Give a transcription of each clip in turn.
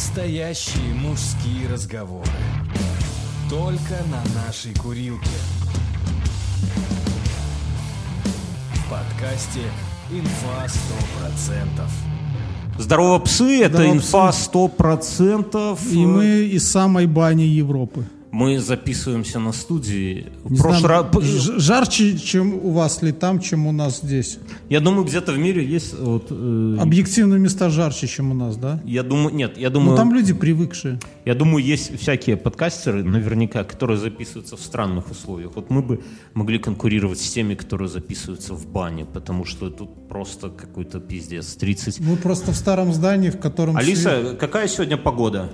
Настоящие мужские разговоры. Только на нашей курилке. В подкасте «Инфа 100%». Здорово, псы, это Здорово, инфа 100%. И мы из самой бани Европы. Мы записываемся на студии. Не прошлый знаю, раз... жарче, чем у вас ли там, чем у нас здесь. Я думаю, где-то в мире есть вот... э, Объективно места жарче, чем у нас, да? Я думаю, нет, я Ну думаю, там люди привыкшие. я думаю, есть всякие подкастеры, наверняка, которые записываются в странных условиях. Вот мы бы могли конкурировать с теми, которые записываются в бане, потому что тут просто какой-то пиздец. 30. Мы просто в старом здании, в котором... Алиса, какая сегодня погода?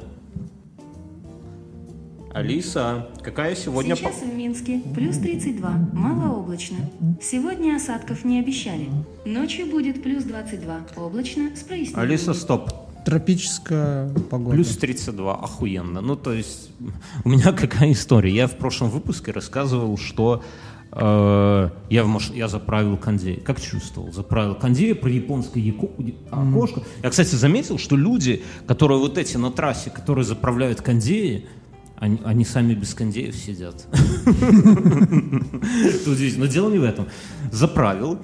Алиса, какая сегодня Сейчас в Минске плюс 32, малооблачно. Сегодня осадков не обещали. Ночью будет плюс 22, облачно с прояснениями. Алиса, стоп. Тропическая погода. Плюс 32, охуенно. Ну, то есть, у меня какая история. Я в прошлом выпуске рассказывал, что э, я, в маш... я заправил кондей. Как чувствовал? Заправил кондей про японское яко- окошко. Я, кстати, заметил, что люди, которые вот эти на трассе, которые заправляют кондеи, они, они сами без кондеев сидят. Но дело не в этом. Заправил.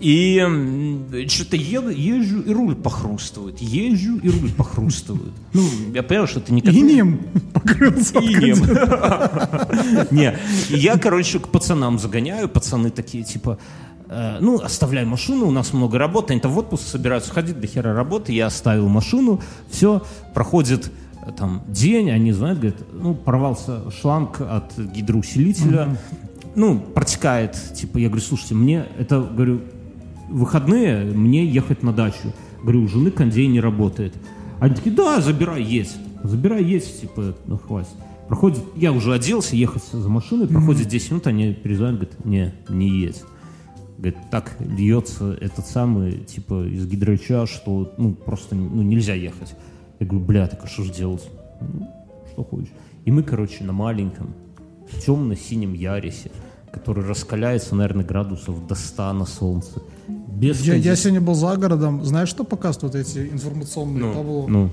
И что-то езжу, и руль похрустывает. Езжу, и руль похрустывает. Ну, я понимаю, что это не как... Инем покрылся. Инем. Не, я, короче, к пацанам загоняю, пацаны такие, типа, э, ну, оставляй машину, у нас много работы, они там в отпуск собираются ходить, до хера работы, я оставил машину, все, проходит там день, они звонят, говорят, ну, порвался шланг от гидроусилителя, ну, протекает, типа, я говорю, слушайте, мне это, говорю, выходные, мне ехать на дачу. Говорю, у жены кондей не работает. Они такие, да, забирай, есть. Забирай, есть, типа, ну, хватит. Проходит, я уже оделся, ехать за машиной, проходит 10 минут, они перезвонят, говорят, не, не есть. Говорит, так льется этот самый, типа, из гидрача, что, ну, просто, ну, нельзя ехать. Я говорю, бля, так а что же делать? Ну, что хочешь. И мы, короче, на маленьком, темно-синем Ярисе, который раскаляется, наверное, градусов до 100 на солнце. Без Я, я кондиционера. сегодня был за городом. Знаешь, что показывают вот эти информационные табло? Ну,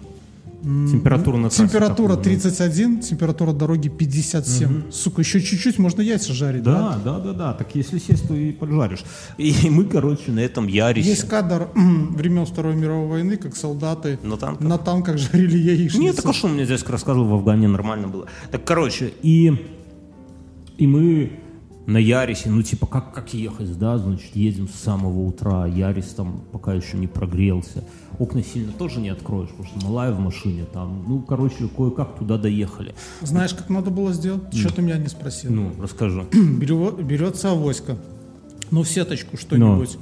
температура на Температура какую, ну. 31, температура дороги 57. Сука, еще чуть-чуть можно яйца жарить, да? Да, да, да, да. Так если сесть, то и поджаришь. И мы, короче, на этом Ярисе. Есть кадр времен Второй мировой войны, как солдаты На танках? на танках жарили яичницу. Нет, так а что мне дядька рассказывал, в Афгане нормально было. Так, короче, и, и мы на Ярисе, ну, типа, как, как ехать, да, значит, едем с самого утра, Ярис там пока еще не прогрелся. Окна сильно тоже не откроешь, потому что малая в машине там. Ну, короче, кое-как туда доехали. Знаешь, как надо было сделать? Что ты меня не спросил? Ну, расскажу. Берется авоська, ну, в сеточку что-нибудь.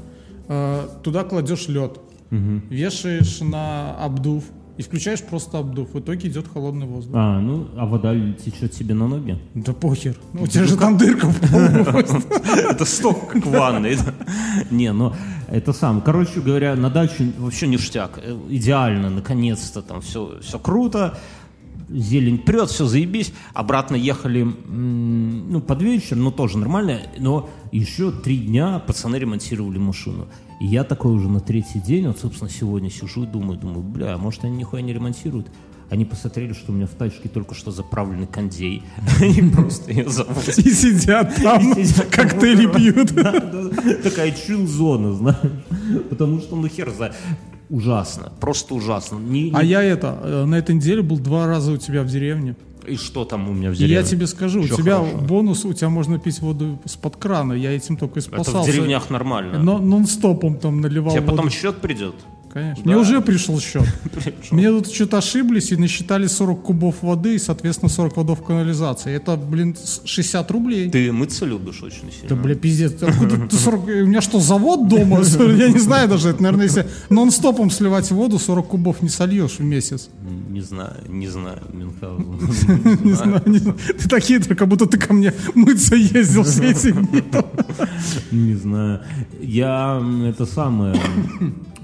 Э, туда кладешь лед, вешаешь на обдув и включаешь просто обдув. В итоге идет холодный воздух. А, ну, а вода течет тебе на ноги? Да похер. Ну, у тебя же там дырка. Это сток, как в ванной. Не, ну, это сам. Короче говоря, на даче вообще ништяк. Э, Идеально, наконец-то, там все, все круто. Зелень прет, все заебись. Обратно ехали, ну, под вечер, ну, тоже нормально. Но еще три дня пацаны ремонтировали машину. И я такой уже на третий день, вот, собственно, сегодня сижу и думаю, думаю, бля, может, они нихуя не ремонтируют? Они посмотрели, что у меня в тачке только что заправленный кондей. Они просто ее заводят. И сидят там, коктейли пьют. Такая чил-зона, знаешь. Потому что, ну хер за... Ужасно, просто ужасно. А я это, э, на этой неделе был два раза у тебя в деревне. И что там у меня в деревне? я тебе скажу, у Чё тебя хорошего? бонус, у тебя можно пить воду с-под крана. Я этим только и Это спасался. в деревнях нормально. Но нон-стопом там наливал Тебе воду. потом счет придет? Конечно. Да. Мне уже пришел счет. Мне тут что-то ошиблись и насчитали 40 кубов воды и, соответственно, 40 водов канализации. Это, блин, с- 60 рублей. Ты мыться любишь очень сильно. Да, бля, пиздец. Откуда ты 40... У меня что, завод дома? Я не знаю даже. Это, наверное, если нон-стопом сливать воду, 40 кубов не сольешь в месяц. Не знаю, не знаю, Мюнхгаузен. Не знаю, не знаю. Ты так хитрый, как будто ты ко мне мыться ездил все эти дни. Не знаю. Я это самое...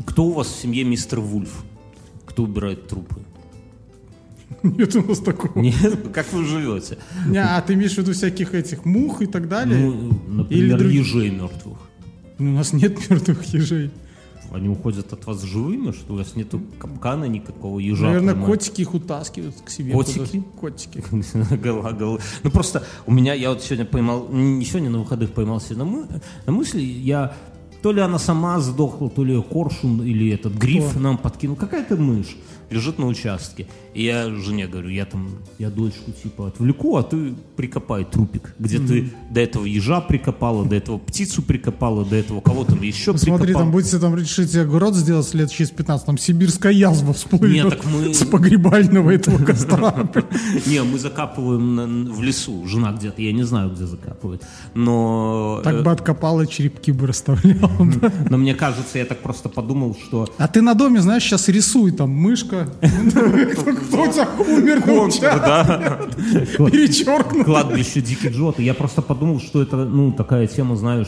Кто у вас в семье мистер Вульф? Кто убирает трупы? Нет у нас такого. Нет? Как вы живете? Не, а ты имеешь в виду всяких этих мух и так далее? Ну, например, друг- ежей мертвых. Ну, У нас нет мертвых ежей. Они уходят от вас живыми, что у вас нету капкана никакого ежа. Наверное, прямо. котики их утаскивают к себе. Котики? Котики. Ну просто у меня, я вот сегодня поймал, не сегодня, на выходных поймался на, мы- на мысли, я то ли она сама сдохла, то ли ее коршун или этот гриф нам подкинул. Какая-то мышь лежит на участке. И я жене говорю, я там, я дочку типа отвлеку, а ты прикопай трупик, где ты до этого ежа прикопала, до этого птицу прикопала, до этого кого там еще Смотри, прикопала. там будете там решите огород сделать лет через 15, там сибирская язва всплывет Нет, так мы- с погребального этого костра. Не, мы закапываем в лесу. Жена где-то, я не знаю, где закапывает. Но, Так э, бы откопал и черепки бы расставлял. но мне кажется, я так просто подумал, что А ты на доме, знаешь, сейчас рисуй, там мышка. Кто у тебя умер на участке? да, Перечеркнут. кладбище Дикий Джот. И я просто подумал, что это, ну, такая тема, знаешь,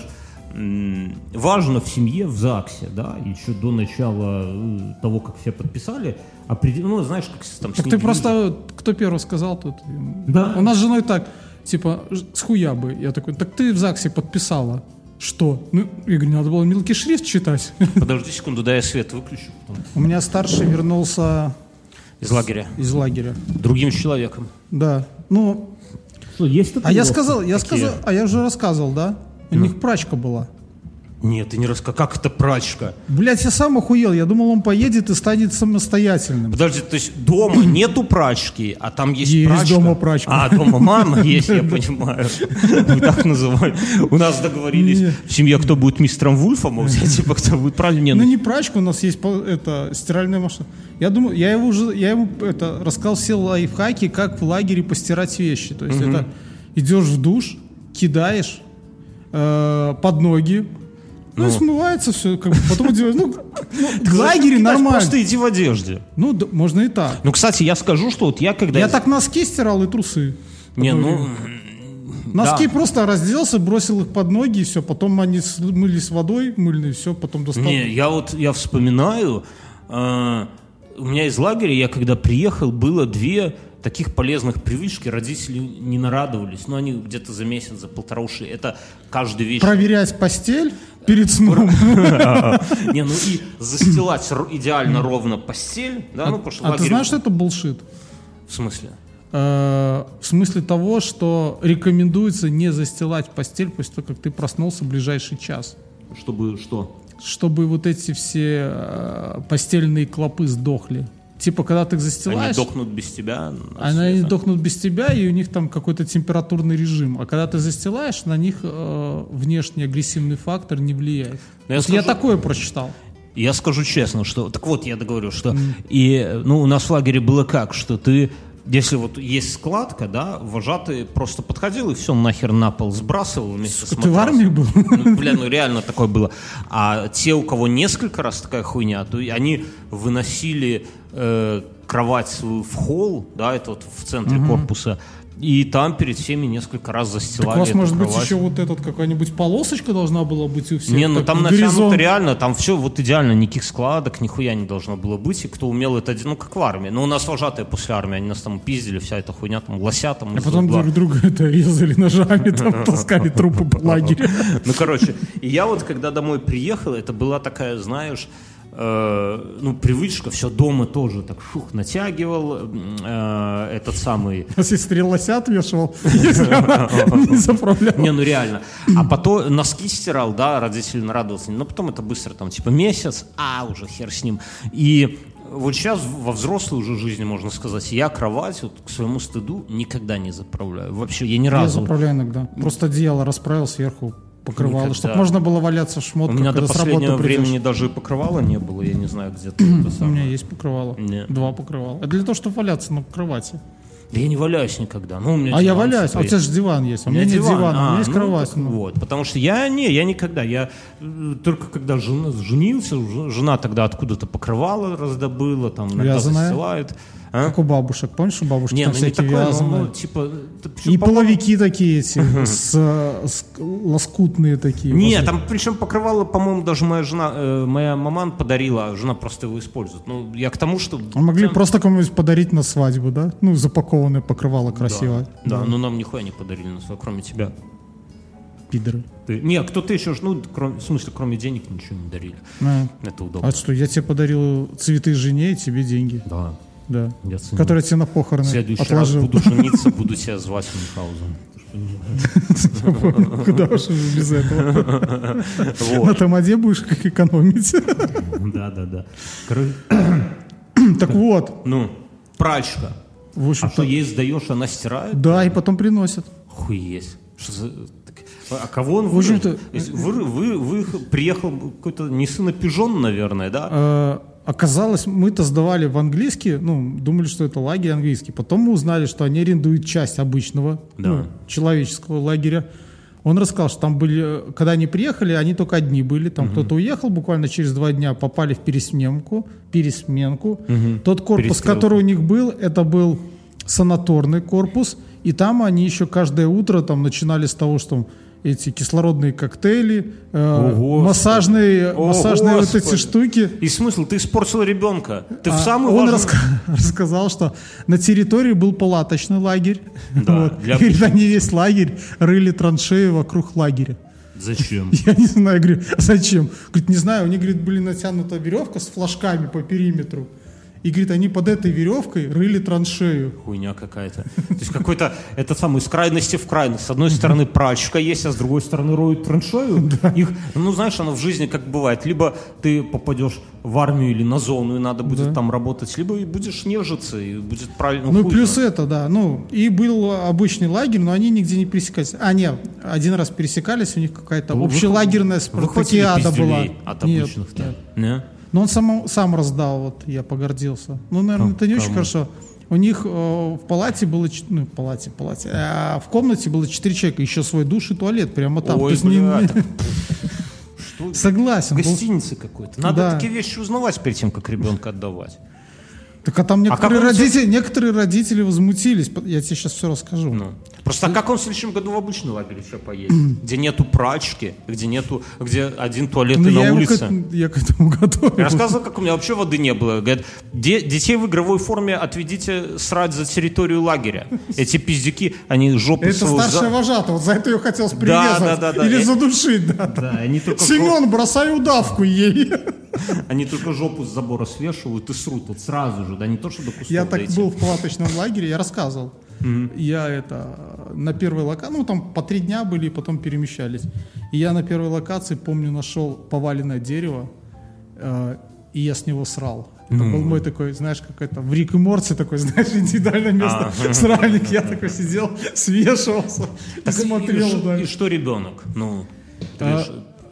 важно в семье, в ЗАГСе, да, еще до начала э, того, как все подписали, определ- ну, знаешь, как там... Так ты просто, кто первый сказал тут? Да. У нас с женой так, типа, с хуя бы. Я такой, так ты в ЗАГСе подписала. Что? Ну, я говорю, надо было мелкий шрифт читать. Подожди секунду, дай я свет выключу. У меня старший вернулся Из лагеря. из лагеря. Другим человеком. Да. Ну, Что, есть а я сказал, я сказал, а я уже рассказывал, да? У них прачка была. Нет, ты не рассказал. Как это прачка? Блять, я сам охуел. Я думал, он поедет и станет самостоятельным. Подожди, то есть дома нету прачки, а там есть, Есть прачка? дома прачка. А, дома мама есть, я понимаю. Вы так называете. У нас договорились в семье, кто будет мистером Вульфом, а у тебя типа кто будет правильно. Не, Ну не прачка, у нас есть это стиральная машина. Я думаю, я его уже, я ему это рассказал все лайфхаки, как в лагере постирать вещи. То есть это идешь в душ, кидаешь э, под ноги, ну, и смывается все, как бы потом одеваешь. Ну, ну, в лагере нормально. Просто иди в одежде. Ну, да, можно и так. Ну, кстати, я скажу, что вот я когда... Я так носки стирал и трусы. Не, ну... Носки да. просто разделся, бросил их под ноги, и все. Потом они мылись водой мыльной, все, потом достал. Не, я вот, я вспоминаю, э, у меня из лагеря, я когда приехал, было две таких полезных привычки, родители не нарадовались, но они где-то за месяц, за полтора ушли. Это каждый вечер. Проверять постель перед сном. Не, ну и застилать идеально ровно постель, да, ну, потому что А ты знаешь, что это булшит? В смысле? Э, В смысле того, что рекомендуется не застилать постель после того, как ты проснулся в ближайший час. Чтобы что? Чтобы вот эти все э, постельные клопы сдохли. Типа, когда ты их Они застилаешь, дохнут без тебя? они света? дохнут без тебя, и у них там какой-то температурный режим. А когда ты застилаешь, на них э, внешний агрессивный фактор не влияет. Ну, я Вот я скажу- такое прочитал. Я скажу честно, что... Так вот, я договорю, что... И, ну, у нас в лагере было как, что ты... Если вот есть складка, да, вожатый просто подходил и все нахер на пол сбрасывал вместе с Ты в армии был? Ну, бля, ну реально такое было. А те, у кого несколько раз такая хуйня, то они выносили э, кровать свою в холл, да, это вот в центре корпуса, и там перед всеми несколько раз застилали Так у вас, может быть, кровать. еще вот этот какая-нибудь полосочка должна была быть у всех? Не, ну там в натянуто реально, там все вот идеально, никаких складок, нихуя не должно было быть. И кто умел это, де- ну как в армии. Но у нас вожатые после армии, они нас там пиздили, вся эта хуйня, там лося там. А потом друг друга это резали ножами, там таскали трупы по лагерю. Ну, короче, и я вот, когда домой приехал, это была такая, знаешь, э, ну, привычка, все дома тоже так шух натягивал, э, этот самый... А сестре лося отвешивал, если она не заправляла. Не, ну реально. А потом носки стирал, да, родители нарадовался. Но потом это быстро, там, типа месяц, а, уже хер с ним. И вот сейчас во взрослой уже жизни, можно сказать, я кровать, вот, к своему стыду, никогда не заправляю. Вообще, я ни Я разу... заправляю иногда. Просто одеяло расправил сверху, покрывало, Никогда. чтобы можно было валяться в У шмотках, меня до последнего времени даже и покрывала не было, я не знаю, где ты это У меня есть покрывало. Не. Два покрывала. А для того, чтобы валяться на кровати. Да я не валяюсь никогда. Ну, у меня А я валяюсь. А у тебя же диван есть. А у меня нет диван. дивана, у А, меня есть ну, кровать. ну. Вот, потому что я не, я никогда, я э, только когда жена, женился, жена тогда откуда-то покрывало раздобыла, там иногда Вязаное? застилает. А? Как у бабушек. Помнишь, у бабушек Не, там ну не всякие такое, ну, вязаные? ну, типа... И половики такие эти, с, с- лоскутные такие. Не, возле- там причем покрывало, по-моему, даже моя жена, э, моя маман подарила, а жена просто его использует. Ну, я к тому, что... А могли цен- просто кому-нибудь подарить на свадьбу, да? Ну, запакованное покрывало Да, красиво. Да, ну нам нихуя не подарили, на свой, кроме тебя. Пидоры. Ты- Не, кто-то еще, ну, кроме, в смысле, кроме денег ничего не дарили. А, Это удобно. а что, я тебе подарил цветы жене и тебе деньги. Да, Да. я ценю. Которые тебе на похороны В следующий отложил. раз буду жениться, буду себя звать Мюнхгаузен. Куда уж без этого. На тамаде будешь как экономить. Да, да, да. Так вот, Ну, прачка. А что, ей сдаешь, она стирает? да, и потом приносят. Хуесть. Что за... А кого он В общем-то, вырыл? Если Вы, вы, вы приехал какой-то не сын, а пижон, наверное, да? Оказалось, мы-то сдавали в английский, ну, думали, что это лагерь английский. Потом мы узнали, что они арендуют часть обычного, Да. ну, человеческого лагеря. Он рассказал, что там были, когда они приехали, они только одни были. Там кто-то уехал буквально через два дня, попали в пересменку, пересменку. Тот корпус, который у них был, это был санаторный корпус. И там они еще каждое утро там начинали с того, что эти кислородные коктейли, э, О, Господи. массажные, О, массажные вот эти Господи. штуки. И смысл, ты испортил ребенка. Ты в А самый он важный- раска- рассказал, что на территории был палаточный лагерь. Да, Вот. для- говорит, они весь лагерь рыли траншеи вокруг лагеря. Зачем? Я не знаю, говорю, «А зачем? Говорит, не знаю, у них, говорит, были натянута веревка с флажками по периметру. И, говорит, они под этой веревкой рыли траншею. Хуйня какая-то. То есть какой-то, это самый, из крайности в крайность. С одной стороны прачка есть, а с другой стороны роют траншею. Их, ну, знаешь, оно в жизни как бывает. Либо ты попадешь в армию или на зону, и надо будет Да. там работать, либо и будешь нежиться, и будет правильно. Ну, хуй плюс это, да. Ну, и был обычный лагерь, но они нигде не пересекались. А, нет, один раз пересекались, у них какая-то Вы- общелагерная спартакиада была. от Нет, обычных-то? нет. Но он сам, сам раздал, вот я погордился. Ну, наверное, Ком- это не очень кому? хорошо. У них э, в палате было, ну, в палате, в палате, а в комнате было четыре человека, еще свой душ и туалет прямо там. Ой, То есть бля, не-? Согласен. был- Гостиницы какой-то. Надо Да. такие вещи узнавать перед тем, как ребенка отдавать. Так а там некоторые, как он всё- родители, некоторые родители возмутились. Я тебе сейчас все расскажу. Ну. Просто а как он в следующем году в обычный лагерь еще поедет? Где нету прачки, где нету, где один туалет Ну, и я, на к, улице. эт- я к этому готовил. Я рассказывал, как у меня вообще воды не было. Говорят, «Де- детей в игровой форме отведите срать за территорию лагеря. Эти пиздюки, они жопу Это свою за- старшая вожатая, вот за это ее хотелось Да, прирезать. да, да, да. Или Я- задушить, да. Да, они только, Семен, бросай удавку ей. они только жопу с забора свешивают и срут вот сразу же, да не то, что до кустов Я так дойти. был в палаточном лагере, я рассказывал. Я это на первой локации, ну там по три дня были и потом перемещались. И я на первой локации, помню, нашел поваленное дерево, э, и я с него срал. Это был мой такой, знаешь, как это, в Рик и Морте такой, знаешь, индивидуальное место, сральник. Я такой сидел, свешивался, и Так и- смотрел. и, да. и что ребенок? Ну, А,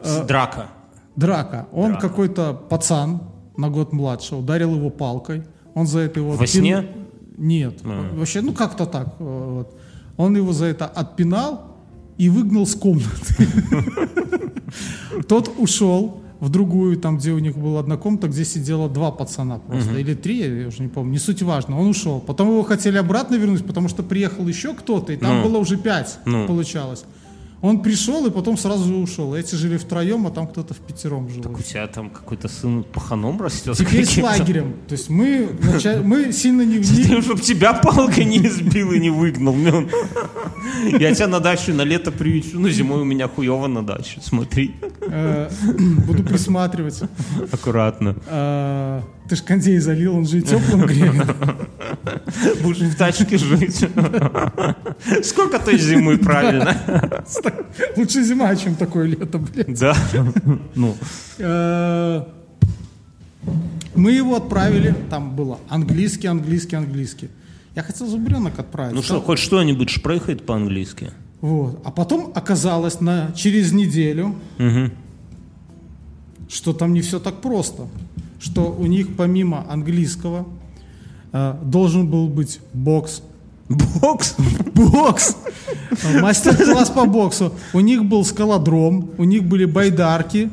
с- драка. Драка. Он Драка. какой-то пацан на год младше, ударил его палкой. Он за это его... Во отпин- сне? Нет. А. Вообще, ну как-то так. э, вот. Он его за это отпинал и выгнал с комнаты. Тот ушел в другую, там, где у них была одна комната, где сидело два пацана просто, или три, я уже не помню, не суть важно, он ушел. Потом его хотели обратно вернуть, потому что приехал еще кто-то, и там Ну. было уже пять, Ну. получалось. Он пришел и потом сразу ушел. Эти жили втроем, а там кто-то в пятером жил. Так у тебя там какой-то сын паханом растет? Теперь с лагерем. То есть мы, нача- мы сильно не... не- Ты, чтоб тебя палкой не избил и не выгнал. Мён. Я тебя на дачу на лето приючу, ну зимой у меня хуево на даче, смотри, э, буду присматривать. аккуратно. Ты ж кондей залил, он же и теплым греет. Будешь в тачке жить. Сколько той зимы, правильно? Лучше зима, чем такое лето, блин. Да. Ну, Э, Мы его отправили, там было английский, английский, английский. Я хотел зубренок отправить. ну что, хоть что-нибудь шпрехает по-английски? Вот. А потом оказалось на, через неделю, что там не все так просто. Что у них помимо английского э, должен был быть бокс. Бокс? Бокс! Мастер-класс по боксу. У них был скалодром, у них были байдарки.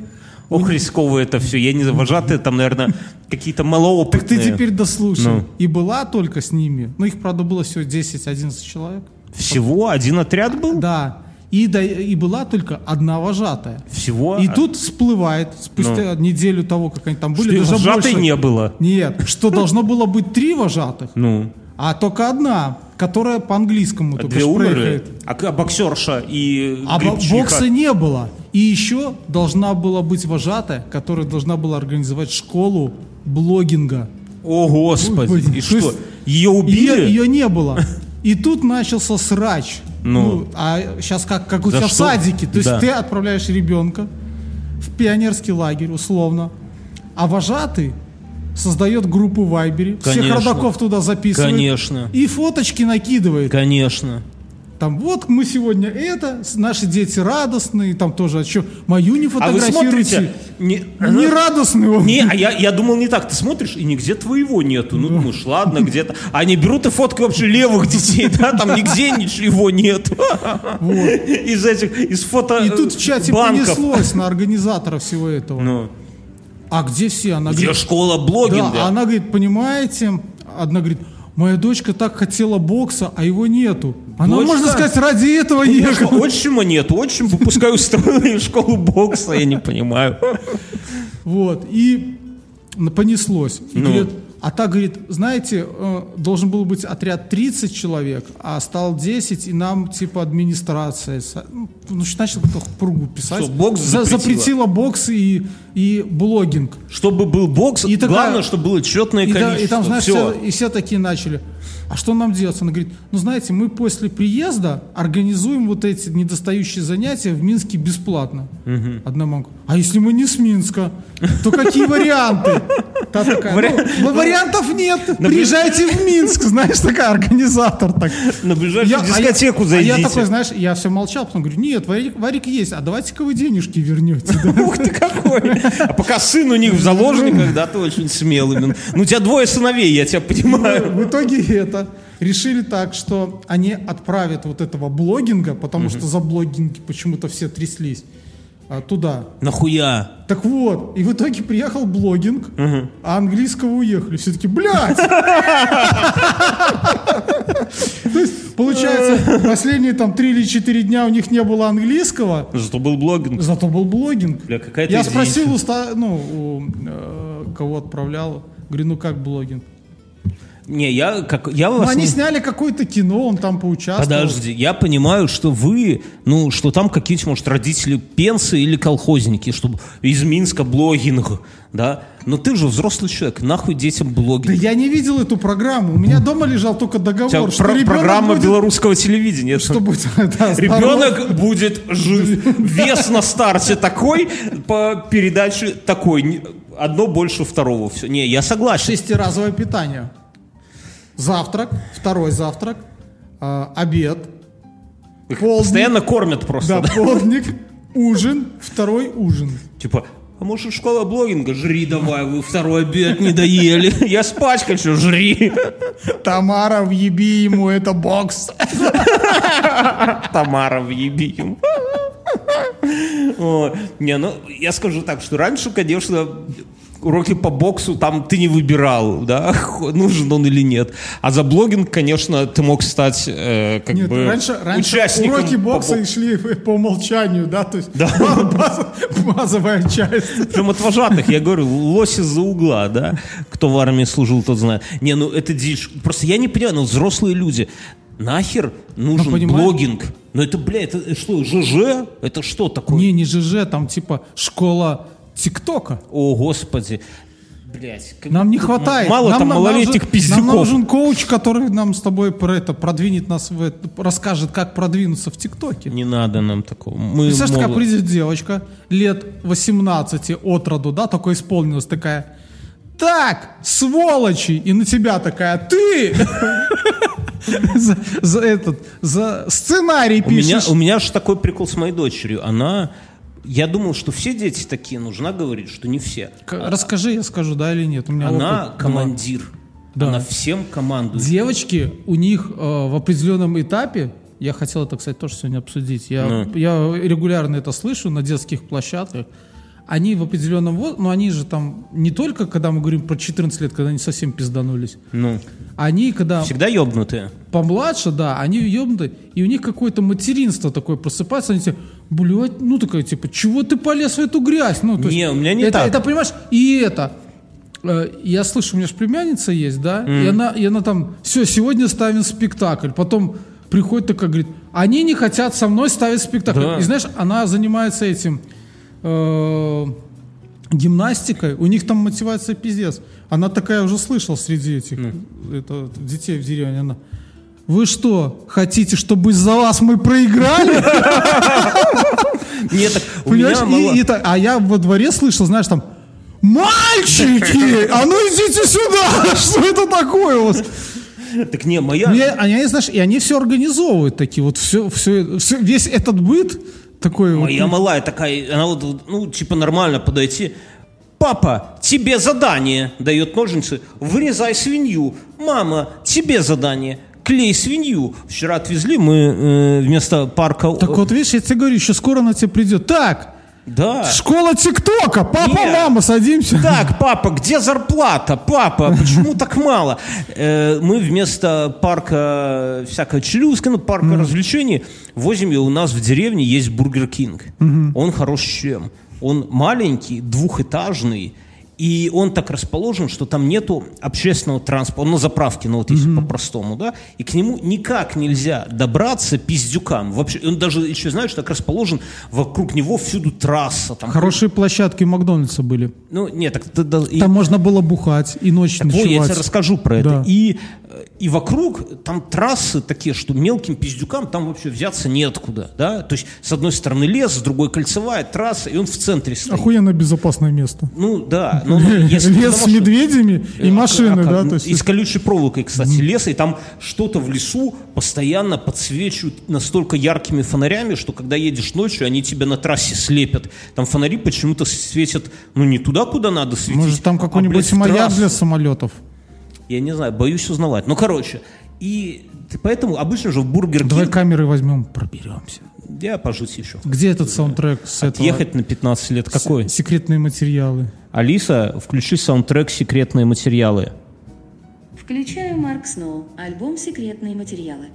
Ох, рисково это все. Я не вожатые, там, наверное, какие-то Так малоопытные. ты теперь дослушай. Ну. И была только с ними. Ну, их, правда, было всего 10-11 человек. Всего один отряд был? Да. И, да, и была только одна вожатая. Всего? И тут всплывает, спустя неделю того, как они там были, Что, даже вожатой больше. не было? Нет, что должно было быть три вожатых, Ну, а только одна. которая по-английскому только Две умерли? шпрехает. А к- боксерша и А грибчиха? бокса не было. И еще должна была быть вожатая, которая должна была организовать школу блогинга. О, господи. И то что, есть ее убили? Ее, ее не было. И тут начался срач. Ну. а сейчас как, как у тебя в что? садике. То есть Да. ты отправляешь ребенка в пионерский лагерь, условно, а вожатый создает группу в Вайбере, всех родаков туда записывает. Конечно. И фоточки накидывает. Конечно. Там вот мы сегодня это, наши дети радостные, там тоже, а что, мою не А вы фотографируйте. смотрите... Не, Не радостный он. Не, а я, я думал не так. Ты смотришь, и нигде твоего нету. Ну, думаешь, ладно, где-то. А они берут и фоткают вообще левых детей, да, там нигде ничего нету. Из этих, из фото И тут в чате банков. понеслось на организатора всего этого. Ну, А где все? Она где говорит, школа да, блогинга? а она говорит, понимаете, одна говорит, моя дочка так хотела бокса, а его нету. Она, Дочка? можно сказать, ради этого ехала. отчима нет. Отчим пускай устроили школу бокса, я не понимаю. Вот, и понеслось. И Ну. говорит, а та говорит, знаете, э, должен был быть отряд 30 человек, а стал 10, и нам типа администрация, ну, начал пругу писать. Что, бокс За- запретила? запретила бокс и, и блогинг. Чтобы был бокс, И такая- главное, чтобы было четное И, да- количество. и там, знаешь, Всё. все, и все такие начали. А что нам делать? Она говорит, ну знаете, мы после приезда организуем вот эти недостающие занятия в Минске бесплатно. Одна мамка. А если мы не с Минска, то какие варианты? Та такая, Вари- «Ну, вариантов нет. Приезжайте в Минск, знаешь, такая организатор так. На ближайшую а дискотеку а зайдите. я такой, знаешь, я все молчал, потом говорю, нет, варик, варик есть, а давайте-ка вы денежки вернете. да». Ух ты какой! А пока сын у них в заложниках, да, ты очень смелый. Ну, у тебя двое сыновей, я тебя понимаю. В итоге это решили так, что они отправят вот этого блогинга, потому что за блогинги почему-то все тряслись, а, туда. Нахуя? Так вот, и в итоге приехал блогинг, а английского уехали. Все таки блядь! То есть, получается, последние там три или четыре дня у них не было английского, Зато был блогинг. зато был блогинг. Бля, какая-то Я спросил у, ну, э, кого отправлял, говорю, ну как блогинг? Не, я, как, я Ну, вас они не- сняли какое-то кино, он там поучаствовал. Подожди, я понимаю, что вы, ну, что там какие-то, может, родители пенсы или колхозники, чтобы из Минска блогинг, да? Но ты же взрослый человек, нахуй детям Да блогинг. я не видел эту программу. У меня дома лежал только договор, что про- программа будет, белорусского телевидения. что будет, да. Ребенок будет жив. Вес на старте такой, по передаче такой. Одно больше второго. Все. Не, я согласен. Шестиразовое питание. Завтрак, второй завтрак, а, обед, Их полдник. постоянно кормят просто. да, да. полдник, ужин, второй ужин. Типа, а может школа блогинга? Жри давай, вы второй обед не доели. Я спать хочу, жри. Тамара, въеби ему это бокс. Тамара въеби ему. Не, ну, я скажу так, что раньше, конечно, уроки по боксу там ты не выбирал, да, нужен он или нет. А за блогинг, конечно, ты мог стать э, как Нет, бы раньше, раньше участником уроки по бокса боксу. шли по умолчанию, да, то есть Да. база- базовая часть. Причем от вожатых, я говорю, лось из-за угла, да? Кто в армии служил, тот знает. Не, ну это дичь. Просто я не понимаю, ну взрослые люди, нахер нужен Ну, блогинг? Ну это, бля, это что, ЖЖ? Это что такое? Не, не ЖЖ, там типа школа ТикТока. О, господи. Блять. Нам не хватает. Мало нам, там нам малолетних нужен- пиздюков. Нам нужен коуч, который нам с тобой про это продвинет нас в это, расскажет, как продвинуться в ТикТоке. Не надо нам такого. Мы Представляешь, такая молод- придет девочка лет 18 от роду, да, такой исполнилась, такая, так, сволочи, и на тебя такая, ты за, этот, за сценарий у меня, пишешь. у меня же такой прикол с моей дочерью. Она... Я думал, что все дети такие, нужно говорить, что не все. К- Расскажи, я скажу, да или нет. У меня Она опыт. командир. Да. Она всем командует. Девочки, у них э, в определенном этапе, я хотел это, кстати, тоже сегодня обсудить, я, Ну. я регулярно это слышу на детских площадках, они в определенном возрасте, ну они же там не только, когда мы говорим про 14 лет, когда они совсем пизданулись, Ну, они когда всегда ебнутые. помладше, да, они ебнуты, и у них какое-то материнство такое просыпается, они тебе, блядь, ну такая, типа, чего ты полез в эту грязь? Ну, то Не, есть у меня не это, так. Это, понимаешь, и это, э, я слышу, у меня же племянница есть, да, и, она, и она там, все, сегодня ставим спектакль, потом приходит такая, говорит, они не хотят со мной ставить спектакль. Да. И знаешь, она занимается этим э, гимнастикой, у них там мотивация пиздец. Она такая уже слышала среди этих это, детей в деревне, она, вы что, хотите, чтобы из-за вас мы проиграли? Нет, так у Понимаешь? меня И- и так- а я во дворе слышал, знаешь, там, мальчики, а ну идите сюда, что это такое у вас? Так не, моя... Ну, они, знаешь, и они все организовывают такие, вот все, все, весь этот быт такой вот. Моя малая такая, она вот, ну, типа нормально подойти. Папа, тебе задание, дает ножницы, вырезай свинью. Мама, тебе задание, клей свинью. Вчера отвезли мы э, вместо парка... Так вот, видишь, я тебе говорю, еще скоро она тебе придет. Так, Да. школа ТикТока, папа, Нет. мама, садимся. Так, папа, где зарплата? Папа, почему так мало? Э, мы вместо парка всякого Челюска, ну, парка развлечений, возим его. У нас в деревне есть Бургер Кинг. Он хорош чем? Он маленький, двухэтажный, и он так расположен, что там нету общественного транспорта. Он на заправке, ну вот если по-простому, да, и к нему никак нельзя добраться пиздюкам. Вообще, он даже еще, знаешь, так расположен, вокруг него всюду трасса. Там, Хорошие площадки Макдональдса были. ну, нет, так... да- да, и- Там можно было бухать и ночь так вот, я тебе ночевать. расскажу про это. Да. И, и вокруг там трассы такие, что мелким пиздюкам там вообще взяться неоткуда. Да? То есть, с одной стороны лес, с другой кольцевая трасса, и он в центре стоит. Охуенно безопасное место. Ну да. но если Лес с медведями и а машины, да? То есть И с колючей проволокой, кстати, леса, и там что-то в лесу постоянно подсвечивают настолько яркими фонарями, что когда едешь ночью, они тебя на трассе слепят. Там фонари почему-то светят, ну, не туда, куда надо светить. Может, там а, какой-нибудь маяк для самолетов. Я не знаю, боюсь узнавать. Ну, короче, и поэтому обычно же в Бургер Давай Кинг камеры возьмем, проберемся. я пожить еще. Где этот саундтрек с этого? Ехать на 15 лет. Какой? С- Секретные материалы. Алиса, включи саундтрек «Секретные материалы». Включаю Марк Сноу, альбом «Секретные материалы».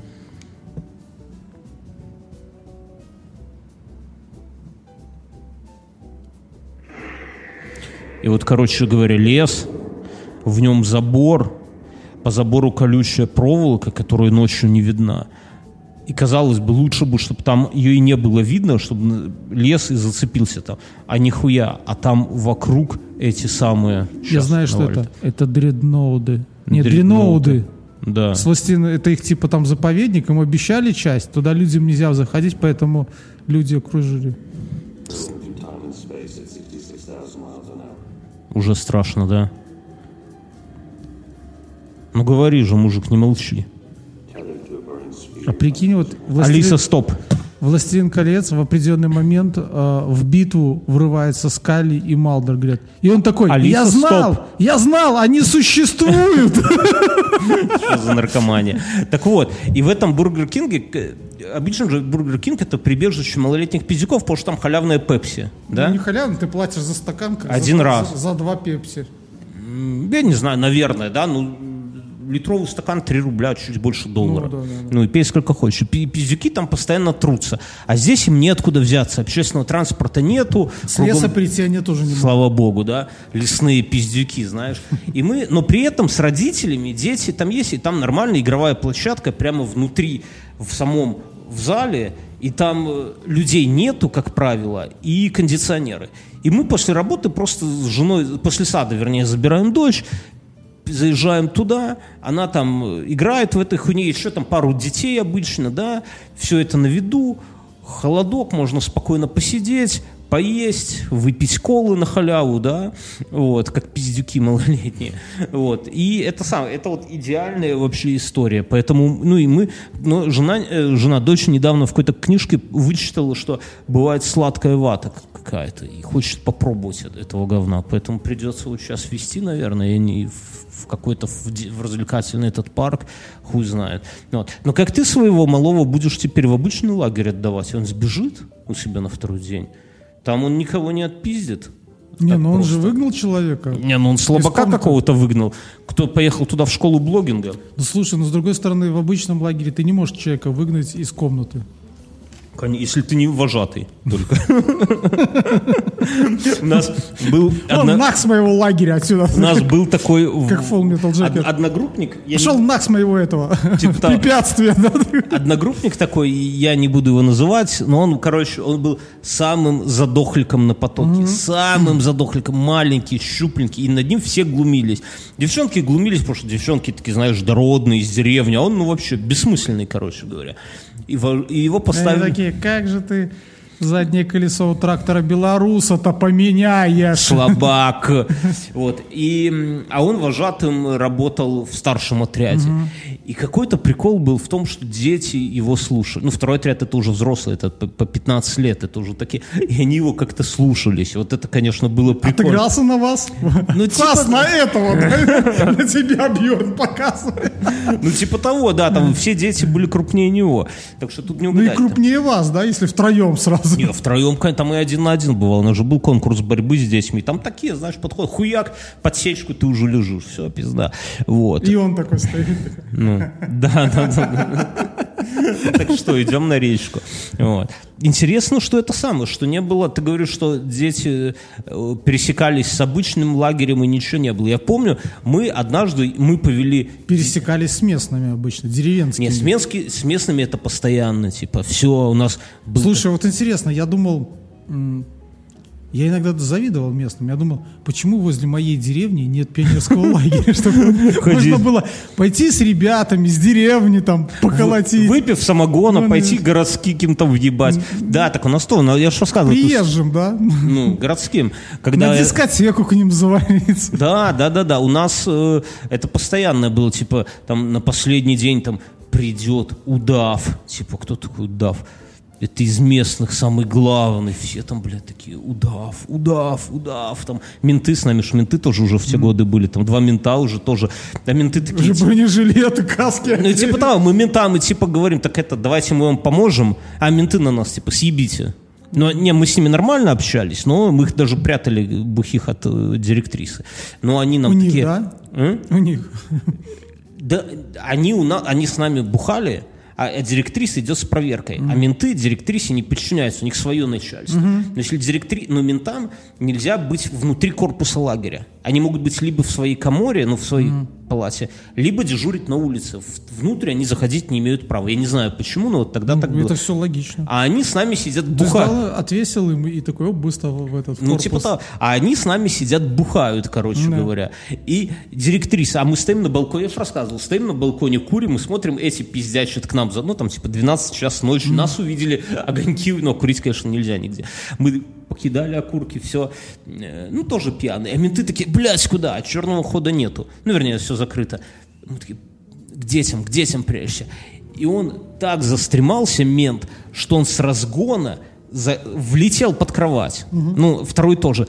И вот, короче говоря, лес, в нем забор, по забору колючая проволока, которая ночью не видна. И казалось бы, лучше бы, чтобы там ее и не было видно, чтобы лес и зацепился там. А нихуя, а там вокруг эти самые... Я знаю, что это. Это дредноуды. Нет, Дредноуды. Да. С властин- это их типа там заповедник, им обещали часть, туда людям нельзя заходить, поэтому люди окружили. Уже страшно, да? Ну говори же, мужик, не молчи. А прикинь, вот властелин, Алиса, стоп. «Властелин колец» в определенный момент э, в битву врывается Скалли и Малдер, говорят. И он такой, Алиса, я знал, стоп. я знал, они существуют. Что за наркомания? Так вот, и в этом Бургер Кинге, обычно же Бургер Кинг это прибежище малолетних пиздюков, потому что там халявная пепси, да? Ну, не халявно, ты платишь за стакан Один раз. За, два пепси. Я не знаю, наверное, да, ну литровый стакан 3 рубля, чуть больше доллара. Ну, да, да, да. Ну и пей сколько хочешь. Пи- Пиздюки там постоянно трутся. А здесь им неоткуда взяться. Общественного транспорта нету. С кругом- леса прийти они тоже не могут. Слава богу, да, лесные пиздюки, знаешь. И мы, но при этом с родителями дети там есть, и там нормальная игровая площадка прямо внутри, в самом в зале, и там э, людей нету, как правило, и кондиционеры. И мы после работы просто с женой, после сада, вернее, забираем дочь, заезжаем туда, она там э, играет в этой хуйне, еще там пару детей обычно, да, все это на виду, холодок, можно спокойно посидеть, поесть, выпить колы на халяву, да, вот, как пиздюки малолетние, вот, и это сам, это вот идеальная вообще история, поэтому, ну и мы, ну, жена, э, жена, дочь недавно в какой-то книжке вычитала, что бывает сладкая вата какая-то, и хочет попробовать этого говна, поэтому придется вот сейчас вести, наверное, и не в, в какой-то в, в развлекательный этот парк, хуй знает. Вот. Но как ты своего малого будешь теперь в обычный лагерь отдавать, он сбежит у себя на второй день, там он никого не отпиздит. Не, ну он же выгнал человека. Не, ну он слабака какого-то выгнал. Кто поехал туда в школу блогинга? Ну слушай, ну с другой стороны, в обычном лагере ты не можешь человека выгнать из комнаты. Если ты не вожатый только. У нас был Вон одно- нах с моего лагеря отсюда. у нас был такой Как Full Metal Jacket. од- одногруппник. Пошел нах с моего этого Типа препятствия. Одногруппник такой, я не буду его называть, но он, короче, он был самым задохликом на потоке. Самым задохликом, маленький, щупленький, и над ним все глумились. Девчонки глумились, потому что девчонки такие, знаешь, дородные, из деревни, а он, ну, вообще бессмысленный, короче говоря. И, его Они поставили... такие, как же ты заднее колесо у трактора Белоруса-то поменяешь. слабак. Вот. И, а он вожатым работал в старшем отряде. И какой-то прикол был в том, что дети его слушали. Ну, второй отряд это уже взрослый, это по по 15 лет, это уже такие. И они его как-то слушались. Вот это, конечно, было прикольно. Отыгрался на вас? Ну, типа- Класс на этого, на тебя бьет, показывает. Ну, типа того, да, там все дети были крупнее него. Так что тут не Ну и угадать. крупнее вас, да, если втроем сразу. Не, втроем, там и один на один бывал. У нас же был конкурс борьбы с детьми. Там такие, знаешь, подход. Хуяк, подсечку, ты уже лежишь. Все, пизда. Вот. И он такой стоит. Ну, да, да, да. Так что, идем на речку. Вот. Интересно, что это самое, что не было, ты говоришь, что дети э, пересекались с обычным лагерем и ничего не было. Я помню, мы однажды, мы повели Пересекались с местными обычно, деревенскими. не, с, Менски- с местными это постоянно, типа, все, у нас. Слушай, вот интересно, я думал, я иногда завидовал местным. Я думал, почему возле моей деревни нет пионерского лагеря, чтобы можно было пойти с ребятами с деревни там поколотить. Выпив самогона, Ну, пойти ну. городским там въебать. Да, так у нас то, но я же рассказывал. то есть, Приезжим, да? Ну, городским. Когда На дискотеку к ним завалиться. Да, да, да, да. У нас э, это постоянно было, типа, там на последний день там придет удав. Типа, кто такой удав? Это из местных самый главный. Все там, блядь, такие, удав, удав, удав. Там менты с нами, что менты тоже уже в те годы были. Там два мента уже тоже. А менты такие, Уже бронежилеты, каски. ну, типа того, мы ментам и типа говорим, так это, давайте мы вам поможем, а менты на нас, типа, съебите. Но не, мы с ними нормально общались, но мы их даже прятали бухих от э, директрисы. Но они нам У них, такие... да? М? У них. Да, они, у нас, они с нами бухали, а, а директриса идет с проверкой. А менты директрисе не подчиняются, у них свое начальство. Но если директри... Но ментам нельзя быть внутри корпуса лагеря. Они могут быть либо в своей коморе, ну, в своей палате, либо дежурить на улице. В- Внутрь они заходить не имеют права. Я не знаю почему, но вот тогда так было. Ну, Это все логично. А они с нами сидят бухают. дал, отвесил им и такой, оп, быстро в этот Ну, корпус. типа того. А они с нами сидят, бухают, короче Да. говоря. И директриса, а мы стоим на балконе, я же рассказывал, стоим на балконе, курим и смотрим, эти пиздячат к нам, за, ну, там, типа, 12 час ночи, нас увидели, огоньки, но курить, конечно, нельзя нигде. Мы покидали окурки, все, ну, тоже пьяные. А менты такие, блядь, куда? Черного хода нету. Ну, вернее, все закрыто. Мы такие, к детям, к детям прячься. И он так застремался, мент, что он с разгона за- влетел под кровать. Ну, второй тоже.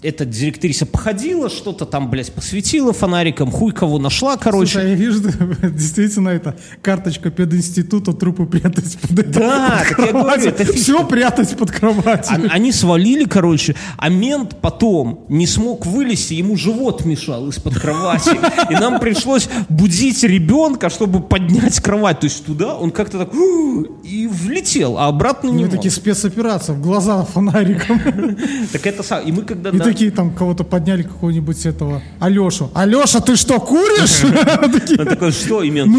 Эта директриса походила, что-то там, блядь, посветила фонариком, хуй кого нашла, короче. Слушай, а я вижу, действительно, это карточка пединститута, трупы прятать под это. Да, так я говорю, это фишка. Все прятать под кроватью. А- Они свалили, короче, а мент потом не смог вылезти, ему живот мешал из-под кровати. И нам пришлось будить ребенка, чтобы поднять кровать. То есть туда он как-то так и влетел, а обратно не Мы такие спецоперации, в глаза фонариком. Так это. И мы когда... И такие там кого-то подняли, какого-нибудь этого Алешу. Алеша, ты что, куришь? Он такой, что, и мент?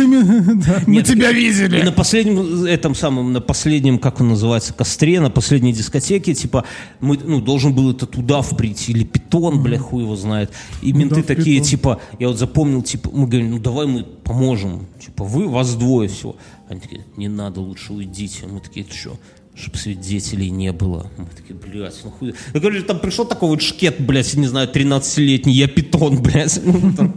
Мы тебя И видели. на последнем, этом самом, на последнем, как он называется, костре, на последней дискотеке, типа, мы, ну, должен был этот удав прийти, или питон, бля, хуй его знает. И менты такие, типа, я вот запомнил, типа, мы говорим, ну, давай мы поможем, типа, вы, вас двое всего. Они такие, не надо, лучше уйдите. Мы такие, что? Чтоб свидетелей не было. Мы такие, блядь, ну хуй. Я говорю, там пришел такой вот шкет, блядь, не знаю, 13-летний, я питон, блядь. Ну, там,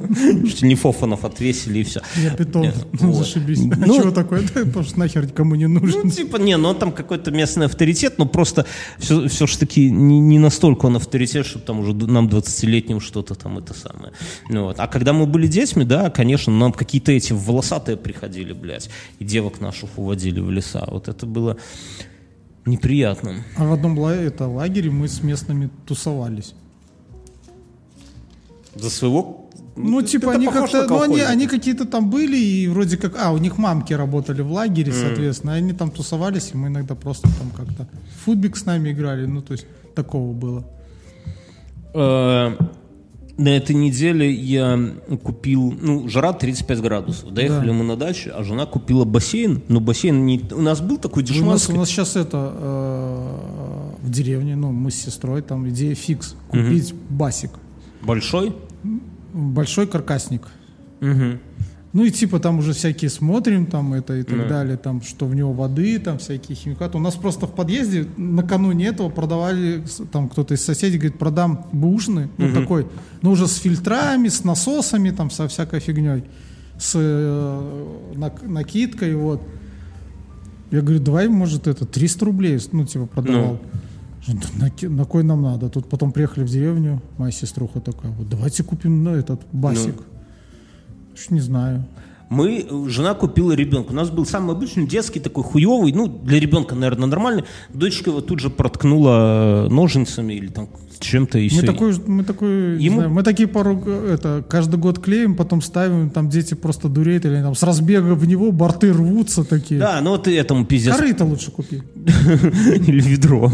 не Фофанов отвесили и все. Я питон. Ну, зашибись. А Ну, чего такое? Потому что нахер никому не нужен. Ну, типа, не, ну он там какой-то местный авторитет, но просто все, все ж таки не, не настолько он авторитет, чтобы там уже нам 20-летним что-то там это самое. Ну, вот. А когда мы были детьми, да, конечно, нам какие-то эти волосатые приходили, блядь, и девок наших уводили в леса. Вот это было неприятно. А в одном это, лагере мы с местными тусовались. За своего Ну, это- типа, это они как-то, ну, они, они какие-то там были, и вроде как, а, у них мамки работали в лагере, соответственно, они там тусовались, и мы иногда просто там как-то футбик с нами играли, ну, то есть, такого было. На этой неделе я купил, ну, жара 35 градусов. Доехали Да. мы на дачу, а жена купила бассейн. Но бассейн не... У нас был такой У нас, дешманский. у нас сейчас это, э, в деревне, ну, мы с сестрой, там идея фикс, купить басик, Большой. большой каркасник. Мгм. Ну и типа там уже всякие смотрим, там это и так далее, там что в него воды, там всякие химикаты. У нас просто в подъезде накануне этого продавали, там кто-то из соседей говорит, продам бушны, ну такой, ну уже с фильтрами, с насосами, там со всякой фигней, с э, нак- накидкой, вот. Я говорю, давай, может, это 300 рублей, ну типа продавал. Он, «Да На, на кой нам надо? Тут потом приехали в деревню, моя сеструха такая, вот давайте купим ну, этот басик. Что не знаю. Мы, жена купила ребенка. У нас был самый обычный детский такой хуевый, ну, для ребенка, наверное, нормальный. Дочка его тут же проткнула э, ножницами или там чем-то и Мы все. такой, мы такой, Ему- знаю, мы такие пару, это, каждый год клеим, потом ставим, там дети просто дуреют, или там с разбега в него борты рвутся такие. Да, ну вот этому пиздец. Корыто лучше купи. Или ведро.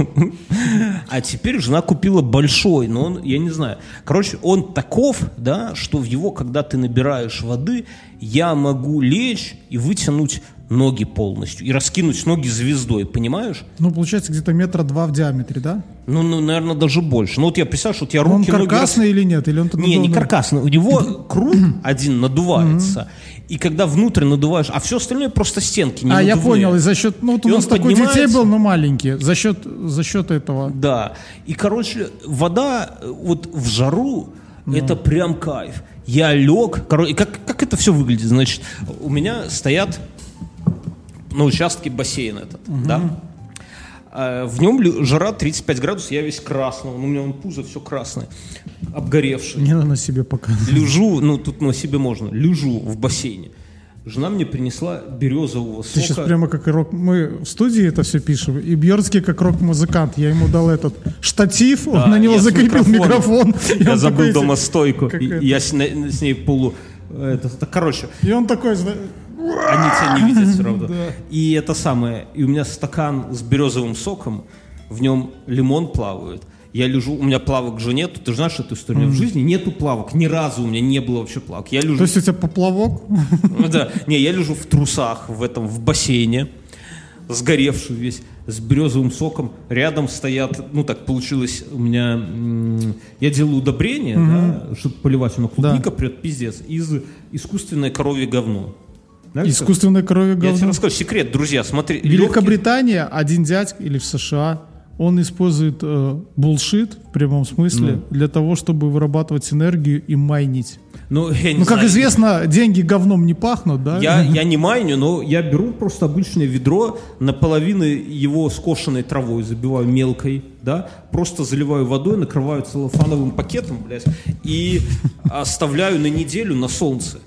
А теперь жена купила большой, но он, я не знаю. Короче, он таков, да, что в его, когда ты набираешь воды, я могу лечь и вытянуть ноги полностью. И раскинуть ноги звездой, понимаешь? Ну, получается, где-то метра два в диаметре, да? Ну, ну, наверное, даже больше. Ну, вот я представляю, что у тебя Он руки, ноги... каркасный или нет? Или он Не, не каркасный. У него круг один надувается. И когда внутрь надуваешь, а все остальное просто стенки не А, я надувные. понял, и за счет, ну, вот у И он нас такой детей был, но маленький, за счет, за счет этого. Да. И, короче, вода э, вот в жару, это прям кайф. Я лег, короче, как это все выглядит? Значит, у меня стоят на участке бассейн этот, да? А, В нем жара 35 градусов, я весь красный, у меня он пузо все красное, обгоревший. Не надо себе показывать. Лежу, ну тут на себе можно, лежу в бассейне. Жена мне принесла березового Ты сейчас сока. прямо как рок... Мы в студии это все пишем, и Бьерский как рок-музыкант. Я ему дал этот штатив, он Да, на него закрепил микрофон. и Я забыл такой дома стойку. как И это. Я с, не- с ней полу... Это, это, короче, И он такой, зна- они тебя не видят все равно. Да. И это самое. И у меня стакан с березовым соком, в нем лимон плавает. Я лежу, у меня плавок же нету, ты же знаешь эту историю. У меня В жизни нету плавок, ни разу у меня не было вообще плавок. Я лежу, То есть у тебя поплавок? Да, не, я лежу в трусах в этом, в бассейне, сгоревший весь, с березовым соком. Рядом стоят, ну так получилось, у меня, я делаю удобрение, да, чтобы поливать, у меня клубника прет, пиздец, из искусственное коровье говно. Знаешь, что? Искусственной крови Я тебе говно. расскажу, секрет, друзья, смотри. Великобритания, один дядька, или в США, он использует э, булшит в прямом смысле для того, чтобы вырабатывать энергию и майнить. Ну, я не Ну, как знаю, известно, деньги говном не пахнут, да? Я, я не майню, но я беру просто обычное ведро, наполовину его скошенной травой забиваю мелкой, да, просто заливаю водой, накрываю целлофановым пакетом, блядь, и оставляю на неделю на солнце.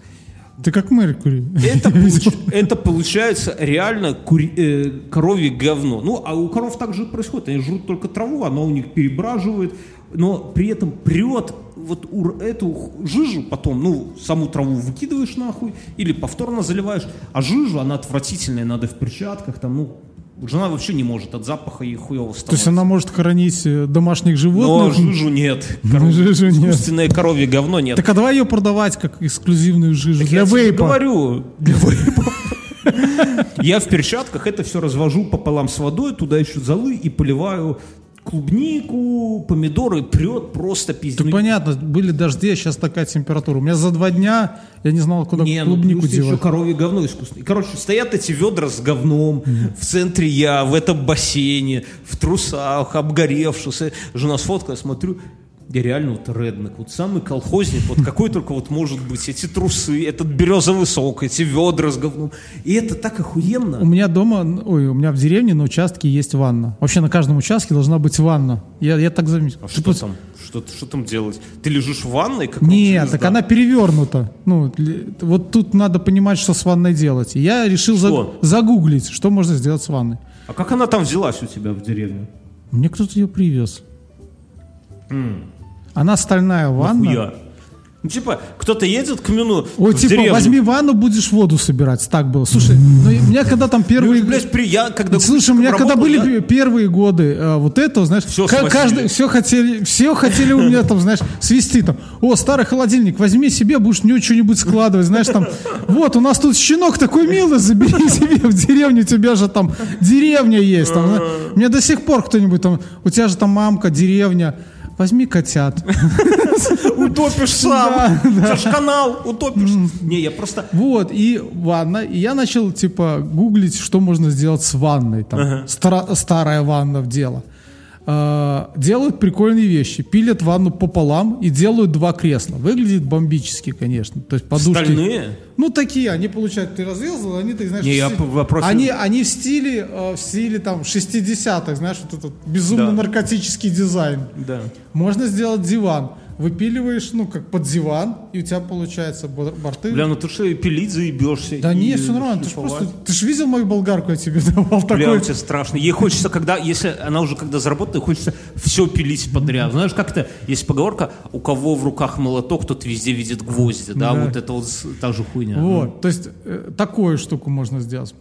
Ты как Меркури. Это, получ- это получается реально кури- э, коровье говно. Ну, а у коров так же происходит. Они жрут только траву, она у них перебраживает, но при этом прет вот эту жижу потом, ну, саму траву выкидываешь нахуй или повторно заливаешь, а жижу, она отвратительная, надо в перчатках, там, ну, жена вообще не может от запаха и хуево То есть она может хоронить э, домашних Но животных. жижу нет. Но жижу нет. Искусственное коровье говно нет. Так а давай ее продавать как эксклюзивную жижу для Я вейпа. говорю, для вейпа. Я в перчатках это все развожу пополам с водой, туда еще золы и поливаю клубнику, помидоры, прет просто пиздец. понятно, были дожди, а сейчас такая температура. У меня за два дня я не знал, куда Не, ну клубнику плюс еще девать. коровье говно искусственное. Короче, стоят эти ведра с говном, в центре я, в этом бассейне, в трусах, обгоревшись. Жена сфоткала, смотрю, я реально вот реднек, вот самый колхозник, вот какой только вот может быть, эти трусы, этот березовый сок, эти ведра с говном. И это так У охуенно. меня дома, ой, у меня в деревне на участке есть ванна. Вообще на каждом участке должна быть ванна. Я, я так заметил. А Ты что пос- там? Что, что там делать? Ты лежишь в ванной? Как Нет, так она перевернута. Ну, вот тут надо понимать, что с ванной делать. И я решил Что? загуглить, что можно сделать с ванной. А как она там взялась у тебя в деревне? Мне кто-то ее привез. Она стальная ванна. Нахуя? Ну, типа, кто-то едет к Мюну Ой, в типа, деревню. возьми ванну, будешь воду собирать. Так было. Слушай, ну, у меня когда там Ну, первые... блядь, при- я когда Слушай, у меня когда работал, были я- пе- первые годы э, вот этого, знаешь, сносили. каждый, все хотели, все хотели у меня там, знаешь, свести там, о, старый холодильник, возьми себе, будешь него что-нибудь складывать, знаешь, там, вот, у нас тут щенок такой милый, забери себе в деревню, у тебя же там деревня есть, там, зна- мне до сих пор кто-нибудь там, у тебя же там мамка, деревня, возьми котят. Утопишь сам. У тебя ж канал, утопишь. Не, я просто... Вот, и ванна. И я начал, типа, гуглить, что можно сделать с ванной. Там, стара- старая ванна в дело. А, делают прикольные вещи. Пилят ванну пополам и делают два кресла. Выглядит бомбически, конечно. То есть подушки... Стальные? Ну, такие, они получают, ты разрезал, они, ты знаешь... Не, я стиле- по вопросу- Они, они в стиле, э, в стиле там 60-х, знаешь, вот этот безумно Да. наркотический дизайн. Да. Можно сделать диван. Выпиливаешь, ну, как под диван, и у тебя получается бор- борты. Бля, ну ты что, и пилить заебешься. Да и нет, все нормально. Ты ж шлифовать. просто, ты ж видел мою болгарку, я тебе давал Бля, такой. у тебя страшно. Ей хочется, когда, если она уже когда заработает, хочется все пилить подряд. Знаешь, как-то есть поговорка, у кого в руках молоток, тот везде видит гвозди, да, Да. вот это вот та же хуйня. Вот, то есть э, такую штуку можно сделать.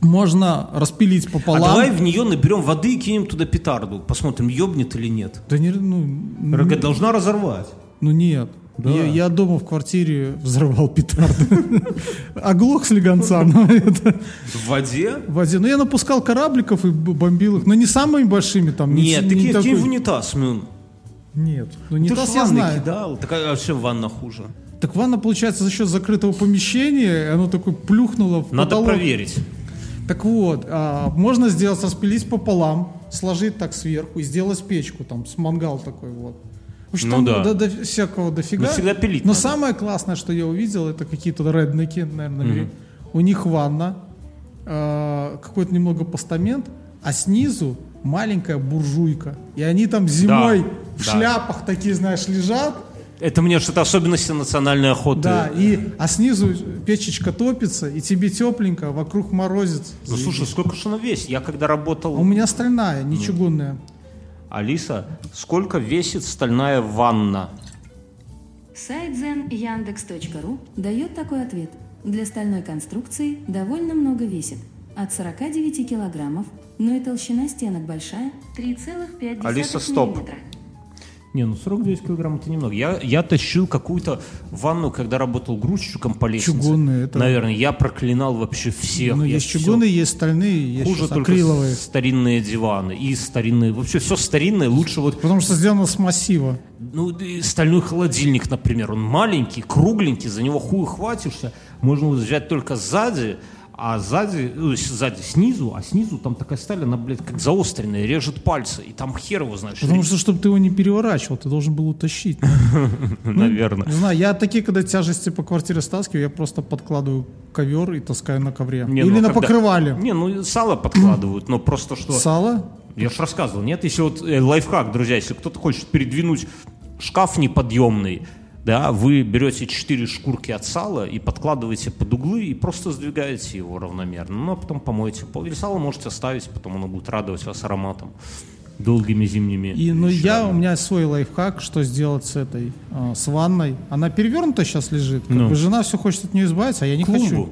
Можно распилить А пополам. давай в нее наберем воды и кинем туда петарду. Посмотрим, ебнет или нет. Да не, ну, н- РГ должна разорвать. ну нет. Да. Я, я дома в квартире взрывал петарды. Оглох слегонца. но это В воде? в воде. Ну я напускал корабликов и бомбил их. Но не самыми большими там. не- Нет, такой- кинь в унитаз, Мюн. Нет. Ну не Ты таз ж я знаю. кидал. Так а вообще ванна хуже. Так ванна, получается, за счет закрытого помещения, оно такое плюхнуло в Надо проверить. Так вот, а, можно сделать, распилить пополам, сложить так сверху и сделать печку, там, с мангал такой вот. Общем, Ну да. до, до всякого дофига. Ну, всегда пилить Но надо. самое классное, что я увидел, это какие-то реднеки, наверное, говорили. у них ванна, а, какой-то немного постамент, а снизу маленькая буржуйка. И они там зимой в да. шляпах такие, знаешь, лежат, Это мне что-то особенности национальной охоты. да, и, а снизу печечка топится, и тебе тепленько, вокруг морозец. Ну слушай, сколько же она весит? Я когда работал... А у меня стальная, не чугунная. Алиса, сколько весит стальная ванна? Сайт zen.yandex.ru дает такой ответ. Для стальной конструкции довольно много весит. От 49 килограммов, но и толщина стенок большая – 3,5 Алиса, стоп. миллиметра. Не, ну 49 килограмм это немного. Я, я тащил какую-то ванну, когда работал грузчиком по лестнице. Чугунные, это- Наверное, я проклинал вообще всех. Ну, есть чугунные, есть стальные, есть Хуже только акриловые. старинные диваны и старинные. Вообще все старинное лучше вот Потому что сделано с массива. Ну, стальной холодильник, например, он маленький, кругленький, за него хуй хватишься. Можно взять только сзади, а сзади, ну, сзади снизу, а снизу там такая сталь, она, блядь, как заостренная, режет пальцы. И там хер его знаешь. Потому что, чтобы ты его не переворачивал, ты должен был утащить. наверное. Не знаю, я такие, когда тяжести по квартире стаскиваю, я просто подкладываю ковер и таскаю на ковре. Или ну, на покрывале. Не, ну сало подкладывают, но просто что... Сало? Я же рассказывал, нет? Если вот э, лайфхак, друзья, если кто-то хочет передвинуть шкаф неподъемный, да, вы берете четыре шкурки от сала и подкладываете под углы и просто сдвигаете его равномерно. Ну, а потом помоете. Или сало можете оставить, потом оно будет радовать вас ароматом долгими зимними И, ну, я, у меня свой лайфхак, что сделать с этой, а, с ванной. Она перевернута сейчас лежит. Как Ну. бы жена все хочет от нее избавиться, а я не Клумбу. хочу.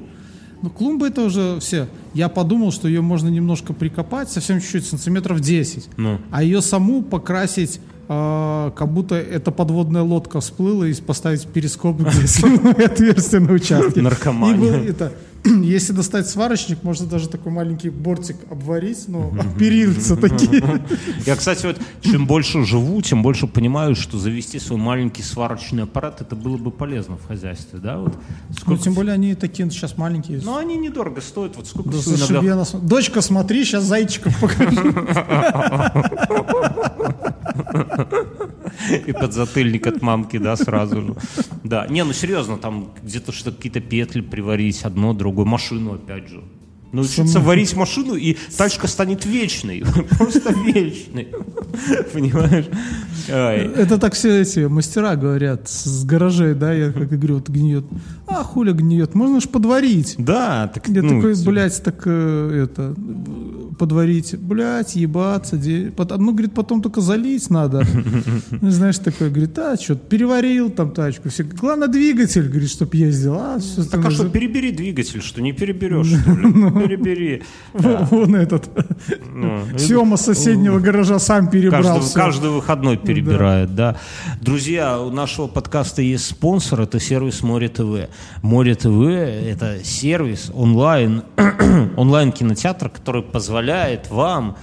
Ну, клумба это уже все. Я подумал, что ее можно немножко прикопать, совсем чуть-чуть, сантиметров 10. Ну. А ее саму покрасить, а, как будто эта подводная лодка всплыла, и поставить перископ, где отверстие на участке. Наркомания. Это, если достать сварочник, можно даже такой маленький бортик обварить, ну, перильца такие. Я, кстати, вот чем больше живу, тем больше понимаю, что завести свой маленький сварочный аппарат, это было бы полезно в хозяйстве, да? Вот Ну, сколько... тем более они такие сейчас маленькие. Ну, они недорого стоят, вот сколько Да иногда. Дочка, смотри, сейчас зайчиков покажу. И подзатыльник от мамки, да, сразу же. Да, не, ну серьезно, там где-то что какие-то петли приварить, одно, другое, машину опять же. Научиться варить машину, и тачка станет вечной. Просто вечной. Понимаешь? Это так все эти мастера говорят с гаражей, да, я как говорю, вот гниет. А, хуля гниет, можно ж подварить. Да, так Я ну, такой, т- блядь, так э, это, подварить, блядь, ебаться. де- потом- Ну, говорит, потом только залить надо. Ну, Знаешь, такой, говорит, а, что, переварил там тачку. Все. Главное, двигатель, говорит, чтоб ездил. А, всё Так а что, перебери двигатель, что не переберешь, что ли? Перебери. Во- Вон этот. Ну, Сема соседнего гаража сам перебрал Каждый, всё. каждый выходной перебирает, да. Друзья, у нашего подкаста есть спонсор, это сервис Море ТВ. Море ТВ – это сервис онлайн, онлайн кинотеатр, который позволяет вам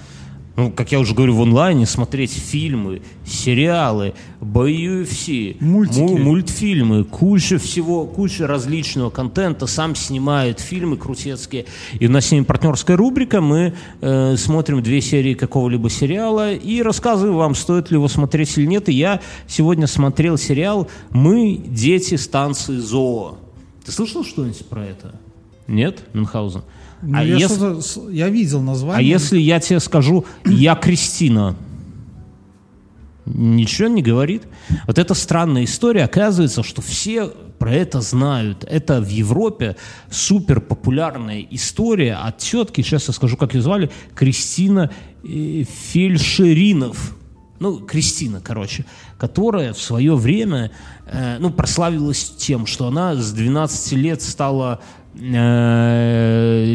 ну, как я уже говорю, в онлайне смотреть фильмы, сериалы, бои UFC, Мультики. му- мультфильмы, куча всего, куча различного контента, сам снимает фильмы крутецкие. И у нас с ними партнерская рубрика, мы э, смотрим две серии какого-либо сериала и рассказываю вам, стоит ли его смотреть или нет. И я сегодня смотрел сериал «Мы – дети станции ЗОО». Ты слышал что-нибудь про это? Нет, Мюнхгаузен? Ну, а я, если- я видел название. а если я тебе скажу «Я Кристина», ничего не говорит? Вот это странная история. Оказывается, что все про это знают. Это в Европе супер популярная история от тетки, сейчас я скажу, как ее звали, Кристина э, Фельдшеринов. Ну, Кристина, короче, которая в свое время э, ну, прославилась тем, что она с 12 лет стала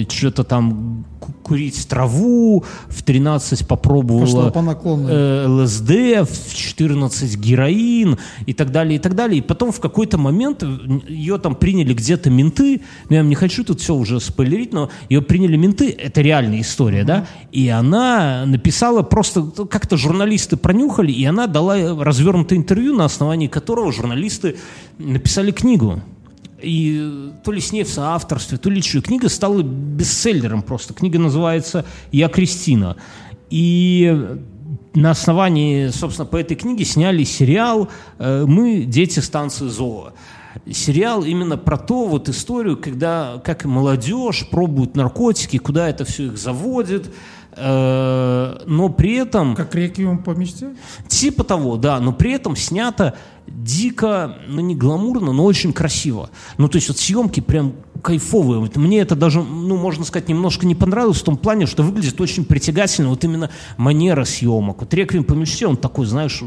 что-то там ку- курить траву, в 13 попробовала по э, ЛСД, в 14 героин и так далее, и так далее. И потом в какой-то момент ее там приняли где-то менты, ну, я не хочу тут все уже спойлерить, но ее приняли менты, это реальная история, да, и она написала просто, как-то журналисты пронюхали, и она дала развернутое интервью, на основании которого журналисты написали книгу. И то ли с ней в соавторстве, то ли что. Книга стала бестселлером просто. Книга называется «Я Кристина». И на основании, собственно, по этой книге сняли сериал э, «Мы дети станции ЗОО». Сериал именно про то вот историю, когда как молодежь пробует наркотики, куда это все их заводит, но при этом Как реквием по мечте? Типа того, да, но при этом снято дико, ну не гламурно, но очень красиво. Ну то есть вот съемки прям кайфовые. Вот мне это даже, ну можно сказать, немножко не понравилось в том плане, что выглядит очень притягательно вот именно манера съемок. Вот «Реквием по мечте», он такой, знаешь,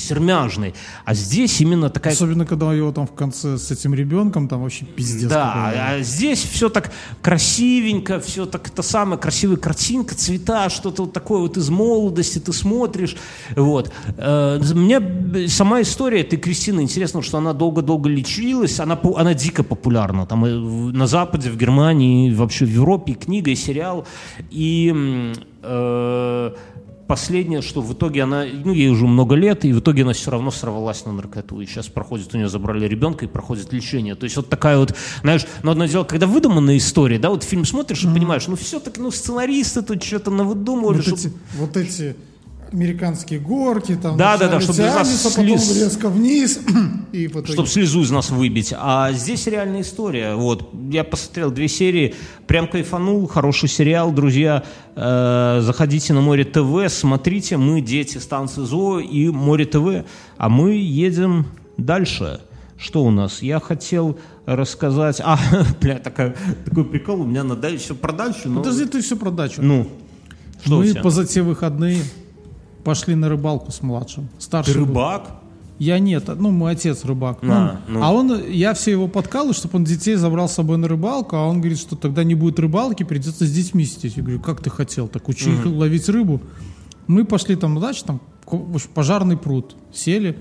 сермяжный. А здесь именно такая Особенно, когда его там в конце с этим ребенком, там вообще пиздец. да, а здесь все так красивенько, все так это самая красивая картинка, цвета, что-то вот такое вот из молодости ты смотришь, вот. Э, Мне сама история этой Кристины интересно, что она долго-долго лечилась, она она дико популярна, там на Западе, в Германии, вообще в Европе, и книга и сериал, и э, Последнее, что в итоге она, ну, ей уже много лет, и в итоге она все равно сорвалась на наркоту. И сейчас проходит, у нее забрали ребенка и проходит лечение. То есть вот такая вот, знаешь, ну, одно дело, когда выдуманная история, да, вот фильм смотришь и понимаешь, ну, все-таки, ну, сценаристы тут что-то навыдумывали. вот, чтоб- эти, вот эти американские горки, там Да, да, да, чтобы нас потом слез- резко вниз, и итоге... чтобы слезу из нас выбить. А здесь реальная история. Вот. Я посмотрел две серии, прям кайфанул, хороший сериал, друзья. Э, заходите на Море ТВ, смотрите, мы дети станции ЗОО и Море ТВ, а мы едем дальше. Что у нас? Я хотел рассказать... А, бля, такая, такой прикол у меня на все про дальше, но... Подожди, ты все про дачу. Ну, что у Мы тебя? поза те выходные пошли на рыбалку с младшим. Ты Старший был. рыбак? Я нет, ну мой отец рыбак. А, Он- ну. А он, я все его подкалываю, чтобы он детей забрал с собой на рыбалку, а он говорит, что тогда не будет рыбалки, придется с детьми сидеть. Я говорю, как ты хотел, так учи их ловить рыбу. Мы пошли там на дачу, там пожарный пруд, сели.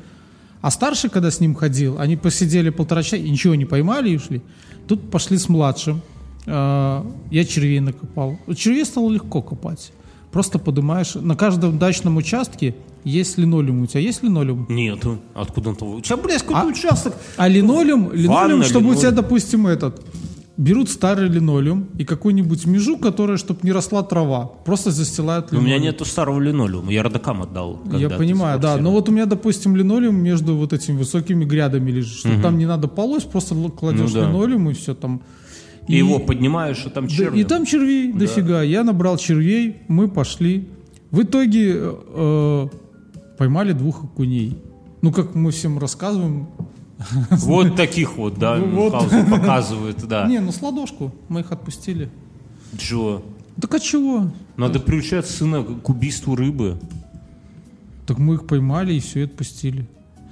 А старший, когда с ним ходил, они посидели полтора часа и ничего не поймали и ушли. Тут пошли с младшим. А, Я червей накопал. Червей стало легко копать. Просто поднимаешь. На каждом дачном участке есть линолеум. У тебя есть линолеум? Нету. Откуда он того? У тебя, блядь, какой-то А- участок. А линолеум, линолеум, Ванна, чтобы у тебя, линолеум. допустим, этот, берут старый линолеум и какую-нибудь межу, которая, чтобы не росла трава, просто застилают У меня линолеум. нету старого линолеума, я родокам отдал. Я понимаю, да. Но вот у меня, допустим, линолеум между вот этими высокими грядами лежит, что там не надо полоть, просто кладешь Ну да. линолеум и все там. И его поднимаешь, и там Да, черви. и там червей дофига. Я набрал червей, мы пошли. В итоге э, поймали двух окуней. Ну, как мы всем рассказываем. Вот таких вот, да, Ну вот. Показывает, да. Не, ну с ладошку мы их отпустили. Джо. Так а чего? Надо приучать сына к убийству рыбы. Так мы их поймали и все, и отпустили.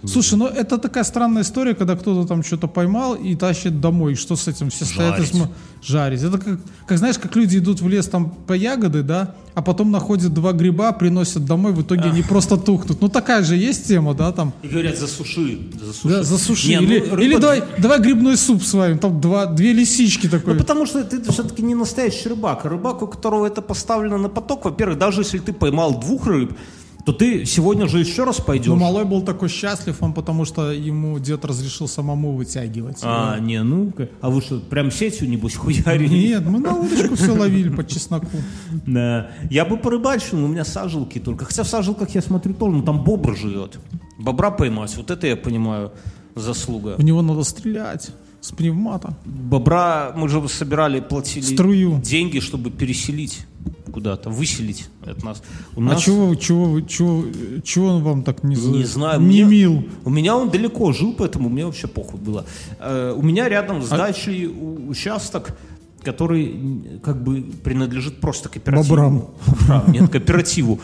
Слушай, ну это такая странная история, когда кто-то там что-то поймал и тащит домой. И что с этим? Все стоят и Жарить. смо- жарить. Это как, как, знаешь, как люди идут в лес там по ягоды, да, а потом находят два гриба, приносят домой, в итоге они просто тухнут. Ну такая же есть тема, да, там. И говорят, засуши, засуши. Да, засуши. Не, ну, или, рыба- или давай, давай грибной суп с вами, там два, две лисички такой. Ну, потому что ты все-таки не настоящий рыбак. Рыбак, у которого это поставлено на поток, во-первых, даже если ты поймал двух рыб, то ты сегодня же еще раз пойдешь. Но малой был такой счастлив, он потому что ему дед разрешил самому вытягивать. А, не, ну, а вы что, прям сетью, небось, хуярили? Нет, мы на удочку все ловили по чесноку. Да. Я бы порыбачил, но у меня сажалки только. Хотя в сажалках я смотрю тоже, ну там бобр живет. Бобра поймать, вот это я понимаю заслуга. В него надо стрелять с пневмата. Бобра мы же собирали, платили Струю. деньги, чтобы переселить куда-то, выселить от нас. У А нас чего, чего, чего, чего он вам так не, Не знаю. не мне- мил? У меня он далеко жил, поэтому мне вообще похуй было. Э, у меня рядом А с дачей у- участок, который как бы принадлежит просто кооперативу. Бобрам. Бобрам, Нет, кооперативу.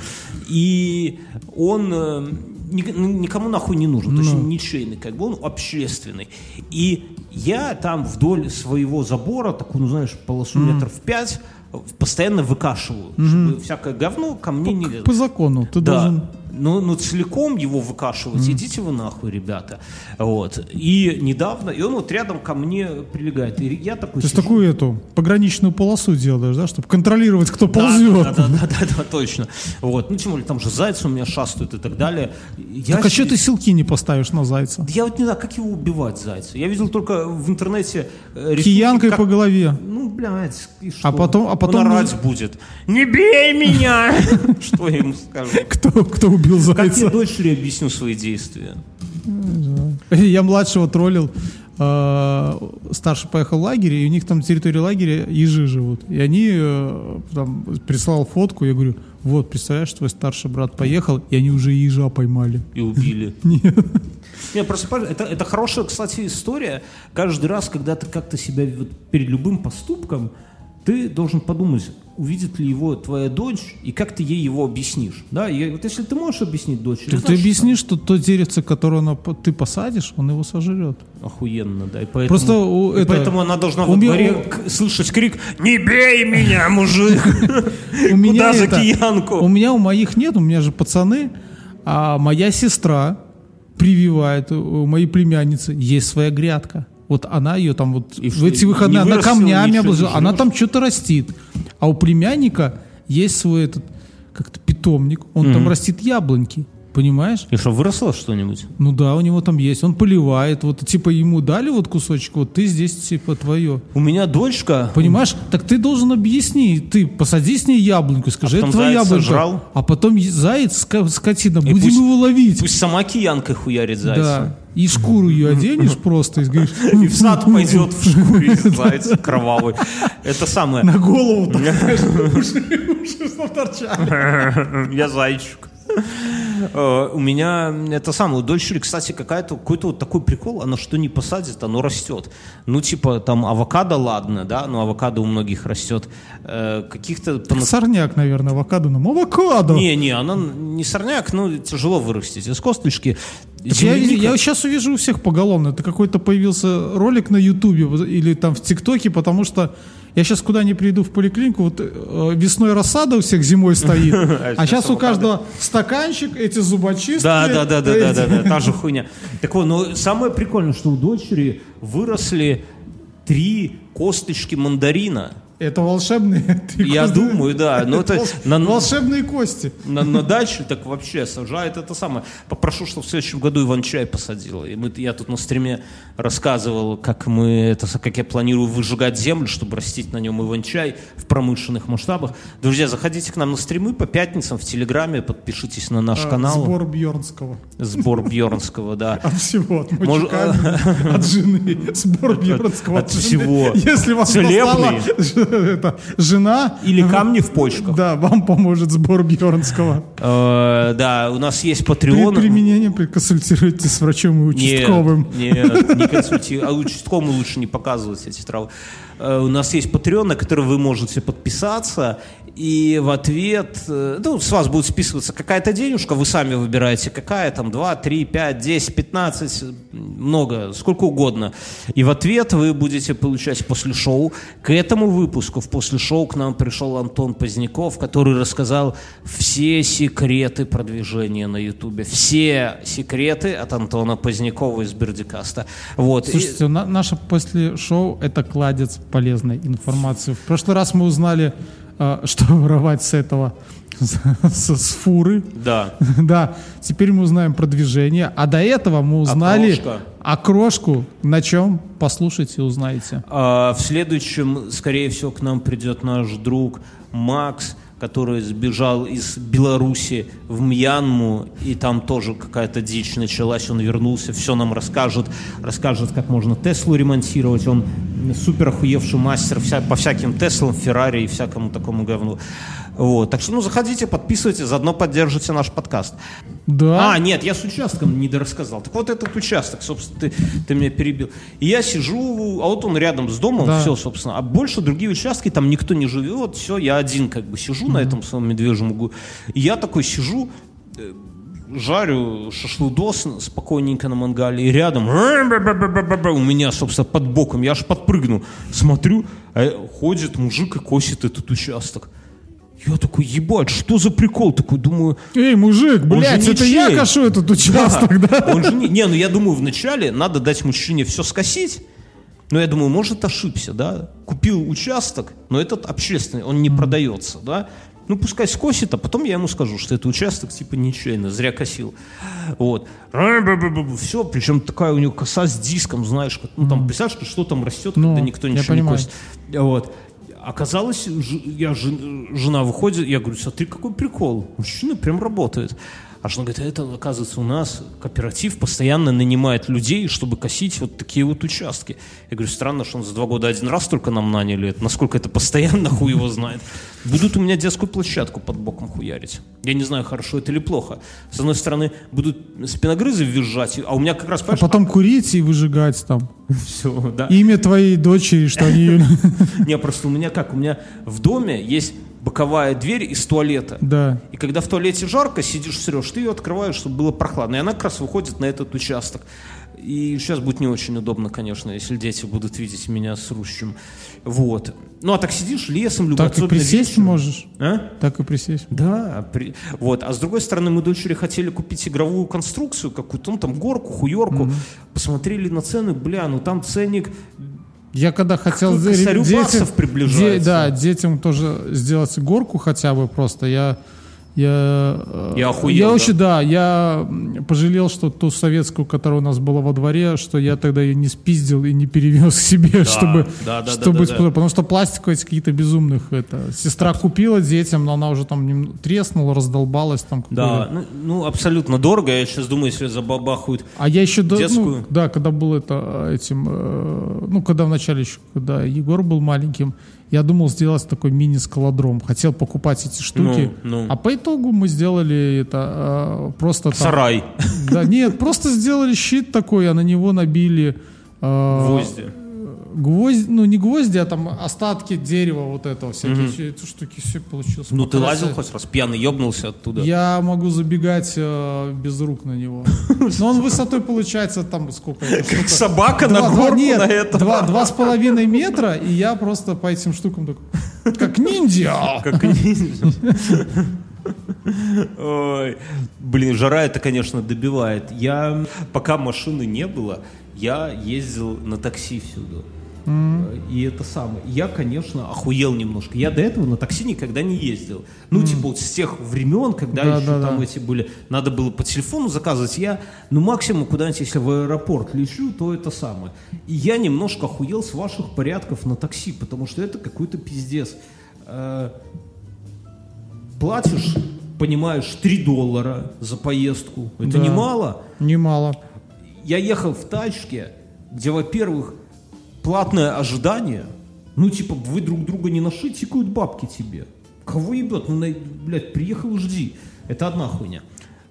И он э, ну, никому нахуй не нужен, то есть Ну. ничейный, как бы он общественный. И я там вдоль своего забора, такую, ну знаешь, полосу метров пять, постоянно выкашиваю, чтобы всякое говно ко мне не лезло. По закону. Ты Да. должен... Ну, ну, целиком его выкашивать, идите вы нахуй, ребята. Вот. И недавно, и он вот рядом ко мне прилегает. И я такой То есть такую эту пограничную полосу делаешь, да, чтобы контролировать, кто Да, ползет. Да, да, да, да, да, точно. Вот. Ну, тем более, там же зайцы у меня шастают и так далее. Я Так а что ты силки не поставишь на зайца? Я вот не знаю, как его убивать, зайца. Я видел только в интернете э, рисунки, Киянкой как- по голове. Ну, блядь, и что? А потом- а Он потом- орать будет. Не бей меня! Что я ему скажу? Кто, кто убил Как я зайца? дочери объясню свои действия? Я младшего троллил. э, Старший поехал в лагерь, и у них там на территории лагеря ежи живут. И они э, там прислал фотку, я говорю, вот, представляешь, твой старший брат поехал, и они уже ежа поймали. И убили. Нет. Не, просто это, это хорошая, кстати, история. Каждый раз, когда ты как-то себя вот перед любым поступком, ты должен подумать, увидит ли его твоя дочь, и как ты ей его объяснишь. Да, и вот если ты можешь объяснить дочери, Так ты объяснишь, что то деревце, которое она ты посадишь, он его сожрет. Охуенно, да. И поэтому, Просто у- и это- поэтому она должна во у дворе к- слышать крик «Не бей меня, мужик!» У Куда за киянку? У меня у моих нет, у меня же пацаны, а моя сестра прививает, у моей племянницы есть своя грядка. Вот она ее там вот И в эти выходные, она вырастила камнями обложила, она там что-то растит. А у племянника есть свой этот, как-то питомник, он там растит яблоньки, понимаешь? И что, выросло что-нибудь? Ну да, у него там есть, он поливает, вот типа ему дали вот кусочек, вот ты здесь типа твое. У меня дочка... Понимаешь? Так ты должен объяснить. Ты посади с ней яблоньку, скажи, А это твоя яблонька. сожрал? А потом заяц, скотина, будем пусть- его ловить. Пусть сама киянкой хуярит зайца. Да. И шкуру ее оденешь просто и говоришь, И в сад пойдет в шкуре заяц кровавый. Это самое. на голову так, что торчали. Я зайчик. Э, У меня это самое, у дочери, кстати, какая-то, какой-то вот такой прикол, она что не посадит, оно растет. Ну, типа, там авокадо, ладно, да, но авокадо у многих растет. Э, Каких-то... Сорняк, наверное, авокадо. Нам авокадо. Не, не, она не сорняк, ну, тяжело вырастить. Из косточки Я, я сейчас увижу у всех поголовно. Это какой-то появился ролик на Ютубе или там в ТикТоке, потому что я сейчас куда ни приду в поликлинику, вот э, весной рассада у всех зимой стоит, а щас сейчас у каждого стаканчик, эти зубочистки. Да, да, да, да, да, да, та же хуйня. Так вот, но самое прикольное, что у дочери выросли три косточки мандарина. Это волшебные. ты Я думаю, да. Но это волш- на, Волшебные кости. на, на даче так вообще сажает это самое. Попрошу, чтобы в следующем году Иван-чай посадила. И мы, я тут на стриме рассказывал, как мы это, как я планирую выжигать землю, чтобы растить на нем Иван-чай в промышленных масштабах. Друзья, заходите к нам на стримы по пятницам в Телеграме, подпишитесь на наш А, канал. Сбор Бьернского. Сбор Бьернского, да. От всего. От Мож- от жены. Сбор Бьернского от жены. всего. Если вас Целебный. послала это, жена... Или камни в почках. Да, вам поможет сбор Бьернского. Э, Да, у нас есть При Patreon. применении приконсультируйтесь с врачом и участковым. Нет, не консультирую. А участковому лучше не показывать эти травы. Э, У нас есть Patreon, на который вы можете подписаться, и в ответ, э, ну, с вас будет списываться какая-то денежка, вы сами выбираете, какая там, 2, 3, 5, 10, 15, много, сколько угодно. И в ответ вы будете получать после шоу. К этому выпуску в после шоу к нам пришел Антон Поздняков, который рассказал все секреты продвижения на Ютубе. Все секреты от Антона Позднякова из Бердикаста. Вот. И- Слушайте, на- наше после шоу это кладец полезной информации. В прошлый раз мы узнали, что воровать с этого, с, с фуры. да. Да, теперь мы узнаем про движение. А до этого мы узнали окрошку. На чем? Послушайте, узнаете. А в следующем, скорее всего, к нам придет наш друг Макс, который сбежал из Беларуси в Мьянму, и там тоже какая-то дичь началась, он вернулся, все нам расскажет, расскажет, как можно Теслу ремонтировать, он супер охуевший мастер вся, по всяким Теслам, Феррари и всякому такому говну. Вот. Так что, ну, заходите, подписывайтесь, заодно поддержите наш подкаст. Да. А, нет, я с участком не дорассказал. Так вот этот участок, собственно, ты, ты меня перебил. И я сижу, а вот он рядом с домом, Да. все, собственно. А больше другие участки, там никто не живет, все, я один как бы сижу на этом своем медвежьем углу. И я такой сижу, жарю шашлудос спокойненько на мангале, и рядом у меня, собственно, под боком, я аж подпрыгну, смотрю, а ходит мужик и косит этот участок. Я такой, ебать, что за прикол? Такой, думаю, Эй, мужик, блядь, это я кошу этот участок, да? Он же не, не, ну я думаю, вначале надо дать мужчине все скосить. Но я думаю, может ошибся, да? Купил участок, но этот общественный, он не продается, да? Ну, пускай скосит, а потом я ему скажу, что это участок типа ничейно, зря косил. Вот. Все, причем такая у него коса с диском, знаешь, ну там, представляешь, что там растет, Ну, когда никто ничего не косит. Вот. Оказалось, я, жен- жена выходит, я говорю, смотри, какой прикол, мужчина прям работает. А жена говорит, «А это, оказывается, у нас кооператив постоянно нанимает людей, чтобы косить вот такие вот участки. Я говорю, странно, что он за два года один раз только нам наняли. Это, насколько это постоянно, хуй его знает. Будут у меня детскую площадку под боком хуярить. Я не знаю, хорошо это или плохо. С одной стороны, будут спиногрызы визжать, а у меня как раз, А потом курить и выжигать там. все, да. Имя твоей дочери, что они. Не, просто у меня как, у меня в доме есть боковая дверь из туалета. Да. И когда в туалете жарко, сидишь, срешь, ты ее открываешь, чтобы было прохладно. И она как раз выходит на этот участок. И сейчас будет не очень удобно, конечно, если дети будут видеть меня срущим. Вот. Ну, а так сидишь лесом, любой, Так и присесть вечером. можешь. А? Так и присесть. Да, при- вот. А с другой стороны, мы дочери хотели купить игровую конструкцию какую-то, ну там горку, хуерку. Посмотрели на цены, бля, ну там ценник Я когда хотел... К косарю детям- де- да, детям тоже сделать горку хотя бы просто. Я... Я, э, Я охуел, Я да. очень, да, я пожалел, что ту советскую, которая у нас была во дворе, что я тогда ее не спиздил и не перевез к себе, чтобы, да, да, чтобы да, да, да. потому что пластиковые какие-то безумных, это, сестра купила детям, но она уже там треснула, раздолбалась там. Да, ну, ну, абсолютно дорого. Я сейчас думаю, если забабахают. А я еще, до- Детскую? ну, да, когда был это э, этим, э, ну, когда вначале еще, когда Егор был маленьким, я думал сделать такой мини-скалодром. Хотел покупать эти штуки. Ну, ну. А по итогу мы сделали это э, просто там- Сарай. Да, нет, просто сделали щит такой, а на него набили э, Гвозди. Гвозди, ну не гвозди, а там остатки дерева вот этого, всякие все эти штуки, все получилось. Ну, ты лазил хоть раз, пьяный ебнулся оттуда. Я могу забегать э, без рук на него. Но он высотой получается там сколько? это, Как собака на горку на этом. Два, два с половиной метра, и я просто по этим штукам такой, как ниндзя. Как ниндзя. Ой, блин, жара это, конечно, добивает. Я, пока машины не было, я ездил на такси всюду. И это самое. Я, конечно, охуел немножко. Я до этого на такси никогда не ездил. Ну, типа вот с тех времен, когда Да, еще да, там да. эти были, надо было по телефону заказывать. Я, ну, максимум куда-нибудь, если в аэропорт лечу, то это самое. И я немножко охуел с ваших порядков на такси, потому что это какой-то пиздец. Э, платишь, понимаешь, 3 доллара за поездку. Это Да. немало. Немало. Я ехал в тачке, где, во-первых, платное ожидание, Ну, типа, вы друг друга не нашли, тикают бабки тебе. Кого ебет? Ну, на- блядь, приехал, жди. Это одна хуйня.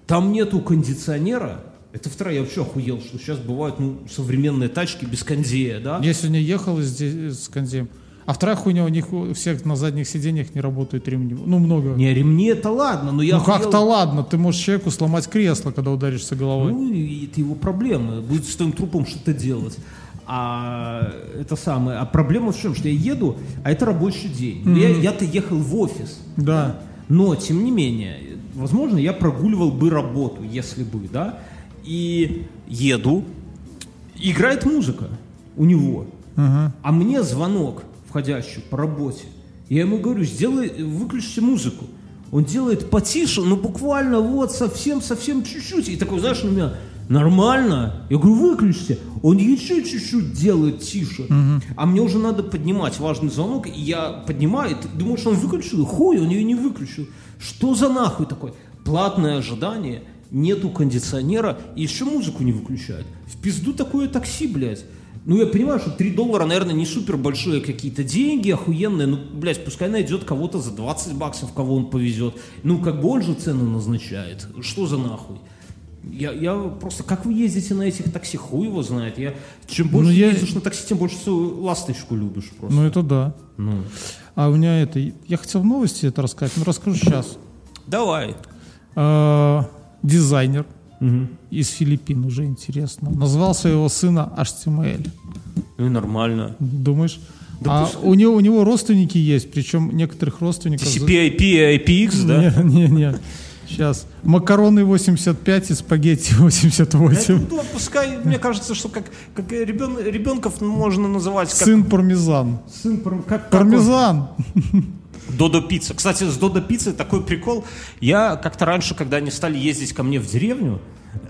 Там нету кондиционера. Это вторая. Я вообще охуел, что сейчас бывают ну, современные тачки без кондея, да? Я сегодня ехал здесь с кондеем. А вторая хуйня, у них у всех на задних сиденьях не работают ремни. Ну, много. Не, ремни это ладно, но я ну охуел- как-то ладно, ты можешь человеку сломать кресло, когда ударишься головой. Ну, это его проблема. Будет с твоим трупом что-то делать. А это самое. А проблема в чем? Что я еду, а это рабочий день. Ну, Я, я-то ехал в офис. Да. Но, тем не менее, возможно, я прогуливал бы работу, если бы, да. И еду, играет музыка у него. Ага. А мне звонок входящий по работе. Я ему говорю, сделай, выключите музыку. Он делает потише, ну буквально вот совсем-совсем чуть-чуть. И такой, знаешь, на меня, нормально? Я говорю, выключите. Он еще чуть-чуть делает тише. А мне уже надо поднимать важный звонок. И я поднимаю, и ты думаешь, он выключил? Хуй, он ее не выключил. Что за нахуй такой? Платное ожидание, нету кондиционера, и еще музыку не выключают. В пизду такое такси, блядь. Ну, я понимаю, что 3 доллара, наверное, не супер большие какие-то деньги, охуенные. Ну, блядь, пускай найдет кого-то за 20 баксов, кого он повезет. Ну, как бы он же цену назначает. Что за нахуй? Я, я просто, как вы ездите на этих такси, хуй его знает. Я, чем больше Ну, я- ездишь на такси, тем больше свою ласточку любишь просто. Ну это да. Ну. А у меня это... Я хотел в новости это рассказать, но расскажу сейчас. Давай. Дизайнер из Филиппин, уже интересно. Назвал своего сына HTML. Ну, и нормально. Думаешь? Да а пусть- у него, у него родственники есть, причем некоторых родственников... TCP, IP, IPX, да? Не, не, не. Сейчас. Макароны 85 и спагетти 88. Ну, пускай, мне кажется, что как, как ребен, ребенков можно называть как Сын пармезан. сын пар- как, Пармезан. Додо пицца. Кстати, с Додо пиццей такой прикол. Я как-то раньше, когда они стали ездить ко мне в деревню,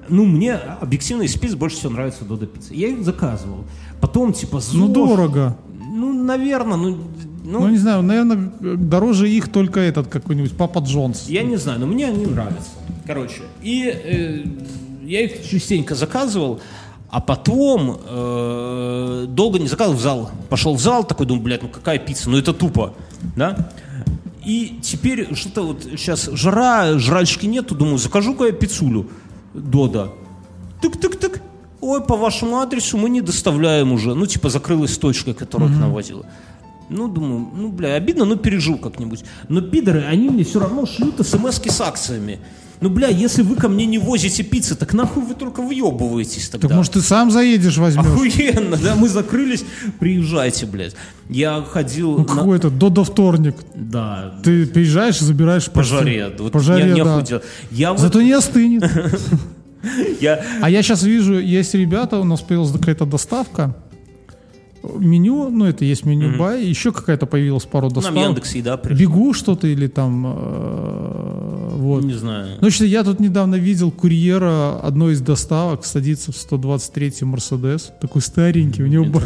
ну, мне объективно из пиц больше всего нравится Додо пицца. Я их заказывал. Потом, типа, Ну, ЗОЖ. дорого. Ну, наверное, ну, ну, Ну, не знаю, наверное, дороже их только этот какой-нибудь Папа Джонс. Я не знаю, но мне они нравятся. Короче, и э, я их частенько заказывал, а потом э, долго не заказывал в зал. Пошел в зал, такой думаю, блядь, ну какая пицца, ну это тупо, да? И теперь что-то вот сейчас жара, жрачки нету, думаю, закажу-ка я пиццулю Дода. Тык-тык-тык. Ой, по вашему адресу мы не доставляем уже. Ну, типа, закрылась точка, которая к нам возила. Ну, думаю, ну, бля, обидно, но пережил как-нибудь. Но пидоры, они мне все равно шлют смс с акциями. Ну, бля, если вы ко мне не возите пиццы, так нахуй вы только въебываетесь тогда. Так может ты сам заедешь, возьмешь? Охуенно, да, мы закрылись, приезжайте, блядь. Я ходил Ну на- какой это, до до вторник. Да, Ты приезжаешь, забираешь по жаре. Вот По жаре, я не да. Я вот- Зато не остынет. я- А я сейчас вижу, есть ребята, у нас появилась какая-то доставка. Меню, ну это есть меню бай, еще какая-то появилась пару нам доставок. Яндекс еда пришла. Бегу что-то или там, э, вот. Не знаю. Ну, что я тут недавно видел курьера одной из доставок садится в 123-й Мерседес, такой старенький, у него... ба-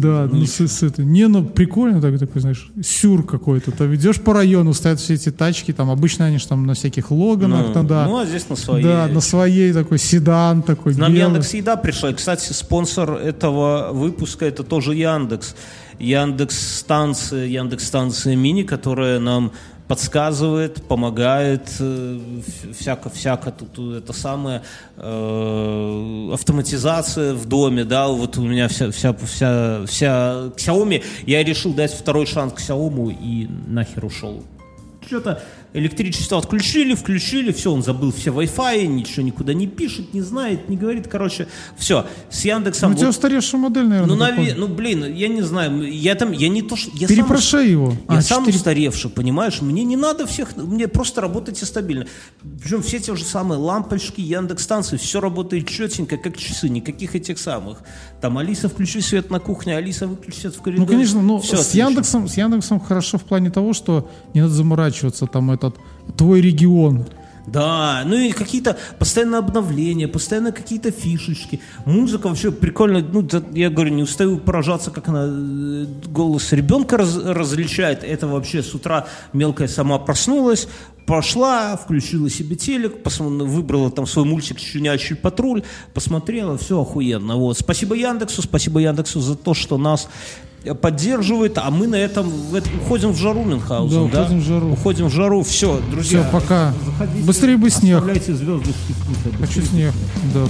Да, Ну, ну, с, с это- не, ну прикольно такой, такой, знаешь, сюр какой-то. Там идешь по району, стоят все эти тачки, там обычно они же там на всяких логанах, ну, там, да. ну, а здесь на своей. Да, на своей такой седан такой Нам. Яндекс Еда пришла. И, Кстати, спонсор этого выпуска это тоже Яндекс. Яндекс станция, Яндекс станция мини, которая нам подсказывает, помогает, э, всяко, всяко тут это самое э, автоматизация в доме, да, вот у меня вся, вся, вся, вся Xiaomi, я решил дать второй шанс Xiaomi и нахер ушел. Что-то электричество отключили, включили, все, он забыл все Wi-Fi, ничего никуда не пишет, не знает, не говорит, короче, все, с Яндексом... Ну, у тебя вот- устаревшая модель, наверное. ну, наве- ну, блин, я не знаю, я там, я не то, что... Я сам- Перепроши его. я А, сам 4 устаревший, понимаешь? Мне не надо всех, мне просто работайте стабильно. Причем все те же самые лампочки, Яндекс станции, все работает четенько, как часы, никаких этих самых. Там Алиса, включи свет на кухне, Алиса, выключи свет в коридоре. Ну, конечно, но Всё с отлично. Яндексом, с Яндексом хорошо в плане того, что не надо заморачиваться, там этот твой регион. Да, ну и какие-то постоянно обновления, постоянно какие-то фишечки. Музыка вообще прикольно. Ну, я говорю, не устаю поражаться, как она э, голос ребенка раз- различает. Это вообще с утра мелкая сама проснулась, пошла, включила себе телек, посмо- выбрала там свой мультик «Щенячий патруль», посмотрела, все охуенно. Вот. Спасибо Яндексу, спасибо Яндексу за то, что нас поддерживает, а мы на этом уходим в жару Мюнхгаузен, Да, да? уходим в жару. Уходим в жару. Все, друзья. Все, пока. заходите, Быстрее бы снег. В Твиттере. Хочу снег. Да.